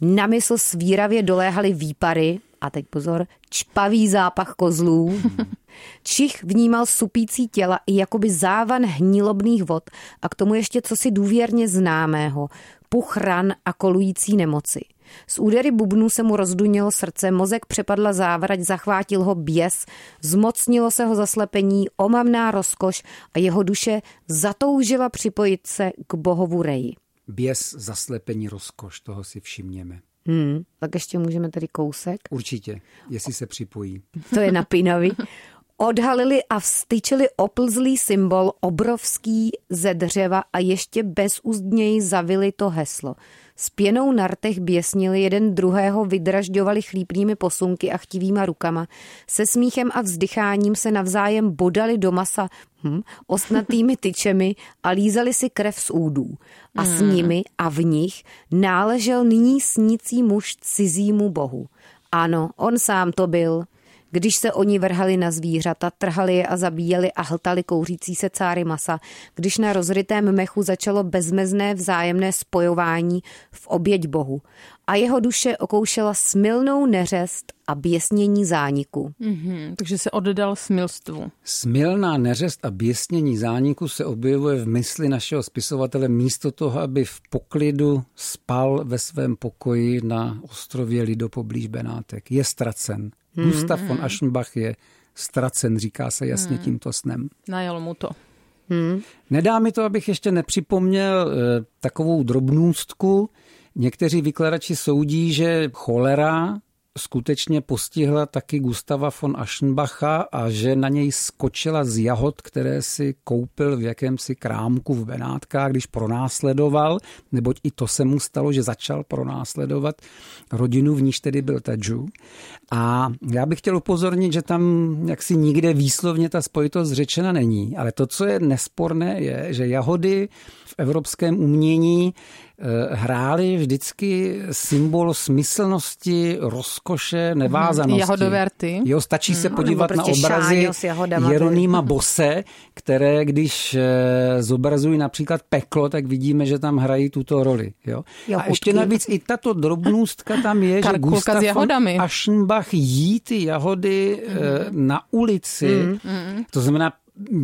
Na mysl svíravě doléhaly výpary, a teď pozor, čpavý zápach kozlů. Čich vnímal supící těla i jakoby závan hnilobných vod a k tomu ještě cosi důvěrně známého, puch ran a kolující nemoci. Z údery bubnů se mu rozdunilo srdce, mozek přepadla závrať, zachvátil ho běs, zmocnilo se ho zaslepení, omamná rozkoš a jeho duše zatoužila připojit se k bohovu reji. Běs, zaslepení, rozkoš, toho si všimněme. Hmm, tak ještě můžeme tady kousek. Určitě, jestli se připojí. To je napínavý. Odhalili a vstyčili oplzlý symbol obrovský ze dřeva a ještě bezúzdněji zavili to heslo. S pěnou na rtech běsnili jeden druhého, vydražďovali chlípnými posunky a chtivýma rukama. Se smíchem a vzdycháním se navzájem bodali do masa hm, osnatými tyčemi a lízali si krev z údů. A s Hmm. nimi a v nich náležel nyní snící muž cizímu bohu. Ano, on sám to byl. Když se oni vrhali na zvířata, trhali je a zabíjeli a hltali kouřící se cáry masa, když na rozrytém mechu začalo bezmezné vzájemné spojování v oběť bohu a jeho duše okoušela smilnou neřest a běsnění zániku. Mhm, takže se oddal smilstvu. Smilná neřest a běsnění zániku se objevuje v mysli našeho spisovatele místo toho, aby v poklidu spal ve svém pokoji na ostrově Lido poblíž Benátek. Je ztracen. Hmm. Gustav von Aschenbach je ztracen, říká se jasně hmm. tímto snem. Najelo mu to. Hmm. Nedá mi to, abych ještě nepřipomněl eh, takovou drobnůstku. Někteří vykladači soudí, že cholera skutečně postihla taky Gustava von Aschenbacha a že na něj skočila z jahod, které si koupil v jakémsi krámku v Benátkách, když pronásledoval, neboť i to se mu stalo, že začal pronásledovat rodinu, v níž tedy byl Tadžu. A já bych chtěl upozornit, že tam jaksi nikde výslovně ta spojitost řečena není, ale to, co je nesporné, je, že jahody v evropském umění hrály vždycky symbol smyslnosti, rozkoše, nevázanosti. Jahodové rty. Jo, stačí se No, podívat na prostě obrazy Jeronýma Bose, které když eh, zobrazují například peklo, tak vidíme, že tam hrají tuto roli. Jo? A ještě navíc i tato drobnůstka tam je, že Gustav von. Aschenbach jí ty jahody eh, na ulici, to znamená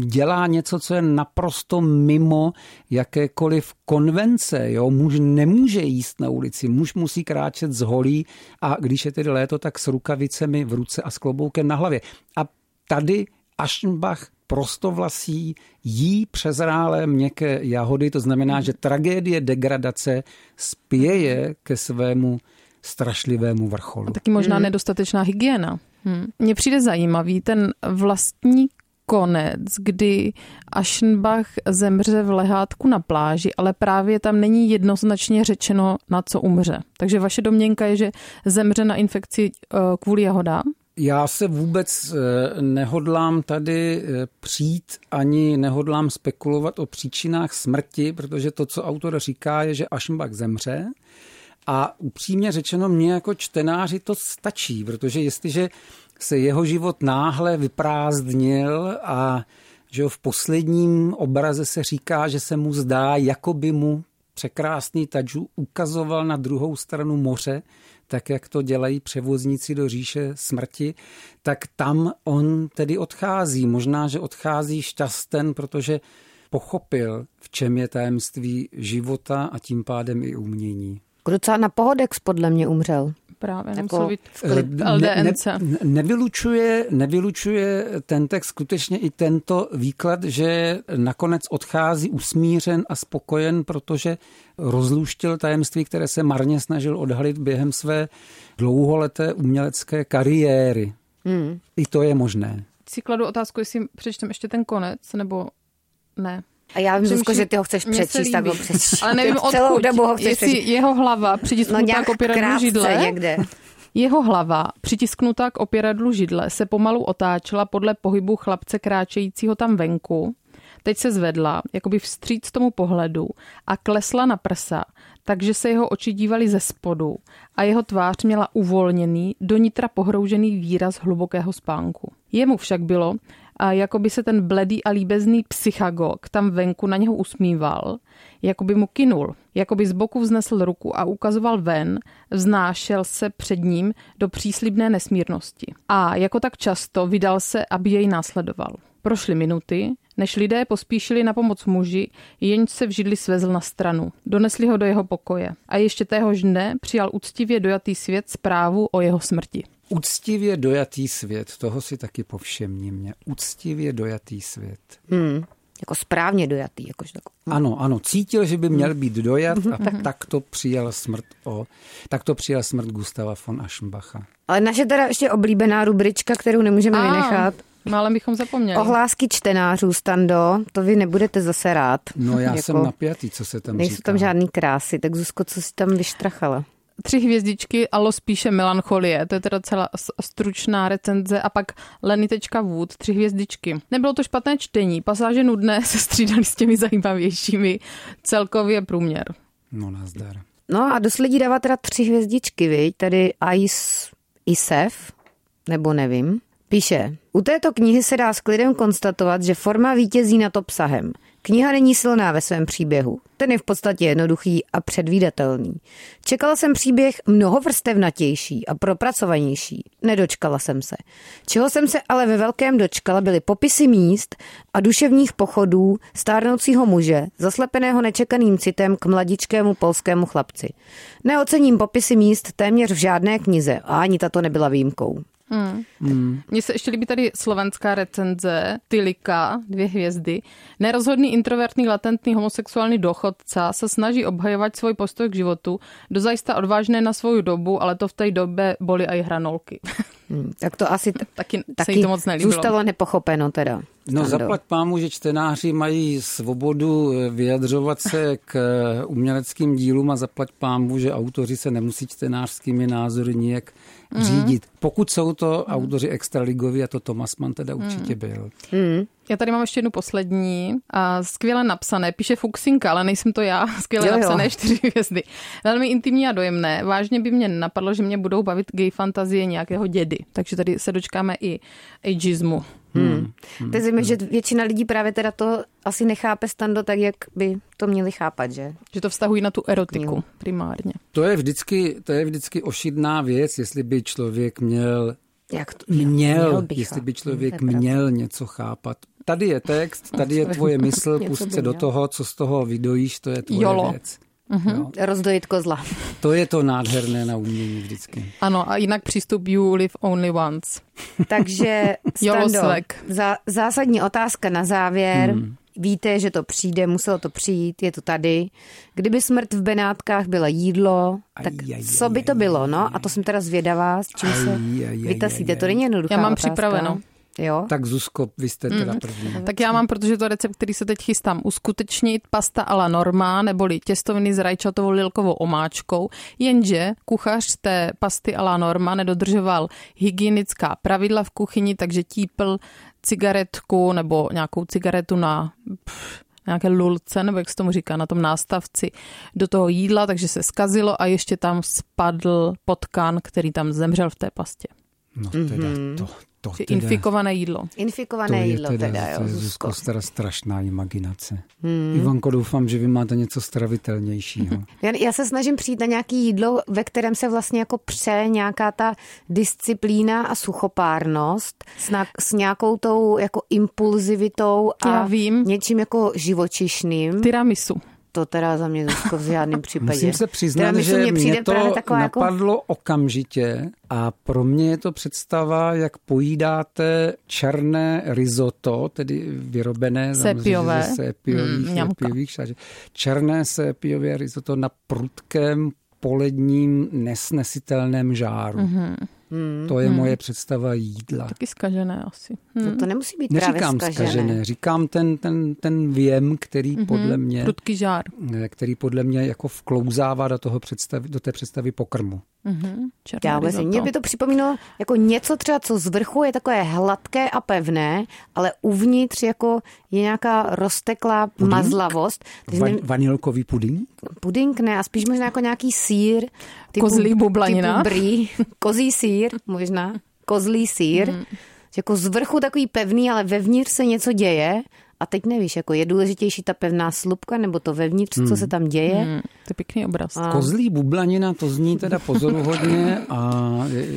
dělá něco, co je naprosto mimo jakékoliv konvence. Jo? Muž nemůže jíst na ulici, muž musí kráčet z holí a když je tedy léto, tak s rukavicemi v ruce a s kloboukem na hlavě. A tady Aschenbach prostovlasí jí přezrálé měkké jahody, to znamená, že tragédie degradace spěje ke svému strašlivému vrcholu. A taky možná nedostatečná hygiena. Hm. Mně přijde zajímavý ten vlastní konec, kdy Aschenbach zemře v lehátku na pláži, ale právě tam není jednoznačně řečeno, na co umře. Takže vaše domněnka je, že zemře na infekci eh, kvůli jahodám? Já se vůbec eh, nehodlám tady eh, přijít, ani nehodlám spekulovat o příčinách smrti, protože to, co autor říká, je, že Aschenbach zemře. A upřímně řečeno, mě jako čtenáři to stačí, protože jestliže se jeho život náhle vyprázdnil a že v posledním obraze se říká, že se mu zdá, jako by mu překrásný Tadžu ukazoval na druhou stranu moře, tak jak to dělají převozníci do říše smrti, tak tam on tedy odchází. Možná, že odchází šťasten, protože pochopil, v čem je tajemství života a tím pádem i umění. Docela na pohodex podle mě umřel. Právě, Jako- v Eh, LDNC. Ne, ne, nevylučuje, nevylučuje ten text skutečně i tento výklad, že nakonec odchází usmířen a spokojen, protože rozluštil tajemství, které se marně snažil odhalit během své dlouholeté umělecké kariéry. Hmm. I to je možné. Si kladu otázku, jestli přečtem ještě ten konec, nebo ne. A já vím, Zuzko, že ty ho chceš přečíst, tak ho přečíst. Ale nevím Celou odkud. dobu ho chceš jestli přečíst. jeho hlava No přitisknutá nějak k opěradlu židle. někde. Jeho hlava, přitisknutá k opěradlu židle, se pomalu otáčela podle pohybu chlapce kráčejícího tam venku. Teď se zvedla, jakoby vstříc tomu pohledu a klesla na prsa, takže se jeho oči dívaly ze spodu a jeho tvář měla uvolněný, do nitra pohroužený výraz hlubokého spánku. Jemu však bylo, a jako by se ten bledý a líbezný psychagog tam venku na něho usmíval, jako by mu kinul, jako by z boku vznesl ruku a ukazoval ven, vznášel se před ním do příslibné nesmírnosti. A jako tak často vydal se, aby jej následoval. Prošly minuty, než lidé pospíšili na pomoc muži, jenž se v židli svezl na stranu. Donesli ho do jeho pokoje. A ještě téhož dne přijal úctivě dojatý svět zprávu o jeho smrti. Úctivě dojatý svět, toho si taky povšimni mě. Úctivě dojatý svět. Hmm. Jako správně dojatý. Jakož tak. Ano, ano, cítil, že by měl být dojat a tak, tak to přijal smrt o, tak to přijal smrt Gustava von Aschenbacha. Ale naše teda ještě oblíbená rubrička, kterou nemůžeme A. vynechat. Málem bychom zapomněli. Ohlásky čtenářů, Stando, to vy nebudete zase rád. No já jako, jsem napjatý, co se tam Nejsou říká. tam žádný krásy, tak Zuzko, co si tam vyštrachala? Tři hvězdičky, alo spíše melancholie, to je teda celá stručná recenze a pak Leny.wood, tři hvězdičky. Nebylo to špatné čtení, pasáže nudné se střídali s těmi zajímavějšími, celkově průměr. No nazdar. No a dost lidí dává teda tři hvězdičky, viď? Tady Ice Isef, nebo nevím. Píše, u této knihy se dá s klidem konstatovat, že forma vítězí nad obsahem. Kniha není silná ve svém příběhu. Ten je v podstatě jednoduchý a předvídatelný. Čekala jsem příběh mnoho vrstevnatější a propracovanější. Nedočkala jsem se. Čeho jsem se ale ve velkém dočkala, byly popisy míst a duševních pochodů stárnoucího muže, zaslepeného nečekaným citem k mladičkému polskému chlapci. Neocením popisy míst téměř v žádné knize a ani tato nebyla výjimkou. Hmm. Hmm. Mně se ještě líbí tady slovenská recenze, Tylika, dvě hvězdy. Nerozhodný introvertný latentný homosexuální dochodca se snaží obhajovat svůj postoj k životu, dozajista odvážné na svou dobu, ale to v té době boli i hranolky. Hmm, tak to asi t- taky, taky se jí to moc nelíbilo. zůstalo nepochopeno teda. No zaplať pámu, že čtenáři mají svobodu vyjadřovat se k uměleckým dílům a zaplať pámu, že autoři se nemusí čtenářskými názory nijak mm. řídit. Pokud jsou to mm. autoři extraligoví, a to Thomas Mann teda určitě mm. byl. Mm. Já tady mám ještě jednu poslední. A skvěle napsané, píše Fuxinka, ale nejsem to já. Skvěle jo, jo. napsané čtyři hvězdy. Velmi intimní a dojemné. Vážně by mě napadlo, že mě budou bavit gay fantazie nějakého dědy. Takže tady se dočkáme i ageismu. Hmm. Hmm. To je zajímavé, že většina lidí právě teda to asi nechápe stando tak, jak by to měli chápat, že? Že to vztahují na tu erotiku Knihu. primárně. To je, vždycky, to je vždycky ošidná věc, jestli by člověk měl jak to, měl, měl jestli by člověk měl něco chápat. Tady je text, tady je tvoje mysl, pust se do toho, co z toho vydojíš, to je tvoje Jolo. věc. Uh-huh. Rozdojit kozla. To je to nádherné na umění vždycky. Ano, a jinak přístup you live only once. Takže Stando, za, zásadní otázka na závěr. Hmm. Víte, že to přijde, muselo to přijít, je to tady. Kdyby smrt v Benátkách byla jídlo, tak aj, aj, co by to bylo, no? A to jsem teda zvědavá, s čím se vytasíte. To není jednoduchá Já mám otázka. připraveno. Jo? Tak Zuzko, vy jste teda Mm. první. Tak já mám, protože to je recept, který se teď chystám uskutečnit, pasta a la norma, neboli těstoviny s rajčatovou lilkovou omáčkou, jenže kuchař té pasty a la norma nedodržoval hygienická pravidla v kuchyni, takže típl cigaretku nebo nějakou cigaretu na pff, nějaké lulce, nebo jak se tomu říká, na tom nástavci do toho jídla, takže se skazilo a ještě tam spadl potkan, který tam zemřel v té pastě. No teda mm-hmm. to, to teda, Infikované jídlo. Infikované to jídlo teda, teda jo, to je Zuzko. teda strašná imaginace. Hmm. Ivanko, doufám, že vy máte něco stravitelnějšího. Já, já se snažím přijít na nějaké jídlo, ve kterém se vlastně jako pře nějaká ta disciplína a suchopárnost s, na, s nějakou tou jako impulzivitou a Já vím. něčím jako živočišným. Tiramisu. To teda za mě Zuzko, v žádném případě. Musím se přiznat, Tiramisu že mě přijde mě to právě jako- napadlo okamžitě a pro mě je to představa, jak pojídáte černé risotto, tedy vyrobené Sépiové. ze sépiových, Mm, sépiových šáže. Černé sépiové risotto na prudkém poledním nesnesitelném žáru. Mhm. Hmm. To je moje představa jídla. Taky skažené asi. To, Hm. to nemusí být Neříkám právě skažené. skažené, říkám ten, ten, ten věm, který Mhm. podle mě Prudký žár. který podle mě jako vklouzává do, toho představy, do té představy pokrmu. Mhm. Černé Já vůbec. Mně by to připomínalo jako něco třeba, co z vrchu je takové hladké a pevné, ale uvnitř jako je nějaká rozteklá Puding? mazlavost. Va- vanilkový puding? puding ne, a spíš možná jako nějaký sír. Typu, Kozlí bublanina? Typu brý, kozí sír možná, kozlý sír. Mm. Jako z vrchu takový pevný, ale vevnitř se něco děje. A teď nevíš, jako je důležitější ta pevná slupka, nebo to vevnitř, co se tam děje. Hm, To je pěkný obraz. A- Kozlí bublanina, to zní teda pozoruhodně a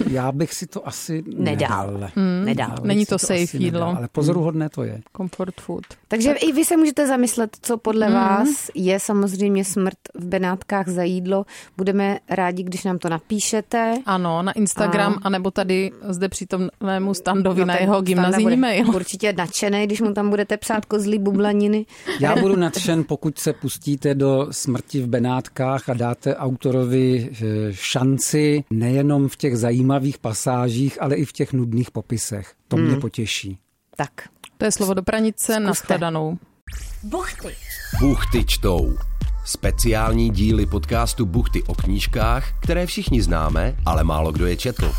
já bych si to asi Nedal. nedal. Nedal. Já bych Není to safe jídlo. nedal, Ale pozoruhodné to je. Comfort food. Takže i vy se můžete zamyslet, co podle Mhm. vás je samozřejmě smrt v Benátkách za jídlo. Budeme rádi, když nám to napíšete. Ano, na Instagram, a... anebo tady zde přítomnému standovi No, na jeho gymnazijní mail. Určitě nadšený, když mu tam budete psát kozlí bublaniny. Já budu nadšen, pokud se pustíte do smrti v Benátkách a dáte autorovi eh, šanci nejenom v těch zajímavých pasážích, ale i v těch nudných popisech. To mě potěší. Tak. To je slovo do pranice, nashledanou. Buchty. Buchty čtou. Speciální díly podcastu Buchty o knížkách, které všichni známe, ale málo kdo je četl.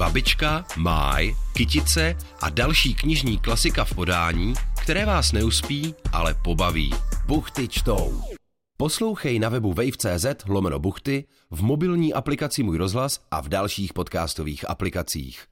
Babička, Máj, Kytice a další knižní klasika v podání, které vás neuspí, ale pobaví. Buchty čtou. Poslouchej na webu wave.cz lomeno buchty, v mobilní aplikaci Můj rozhlas a v dalších podcastových aplikacích.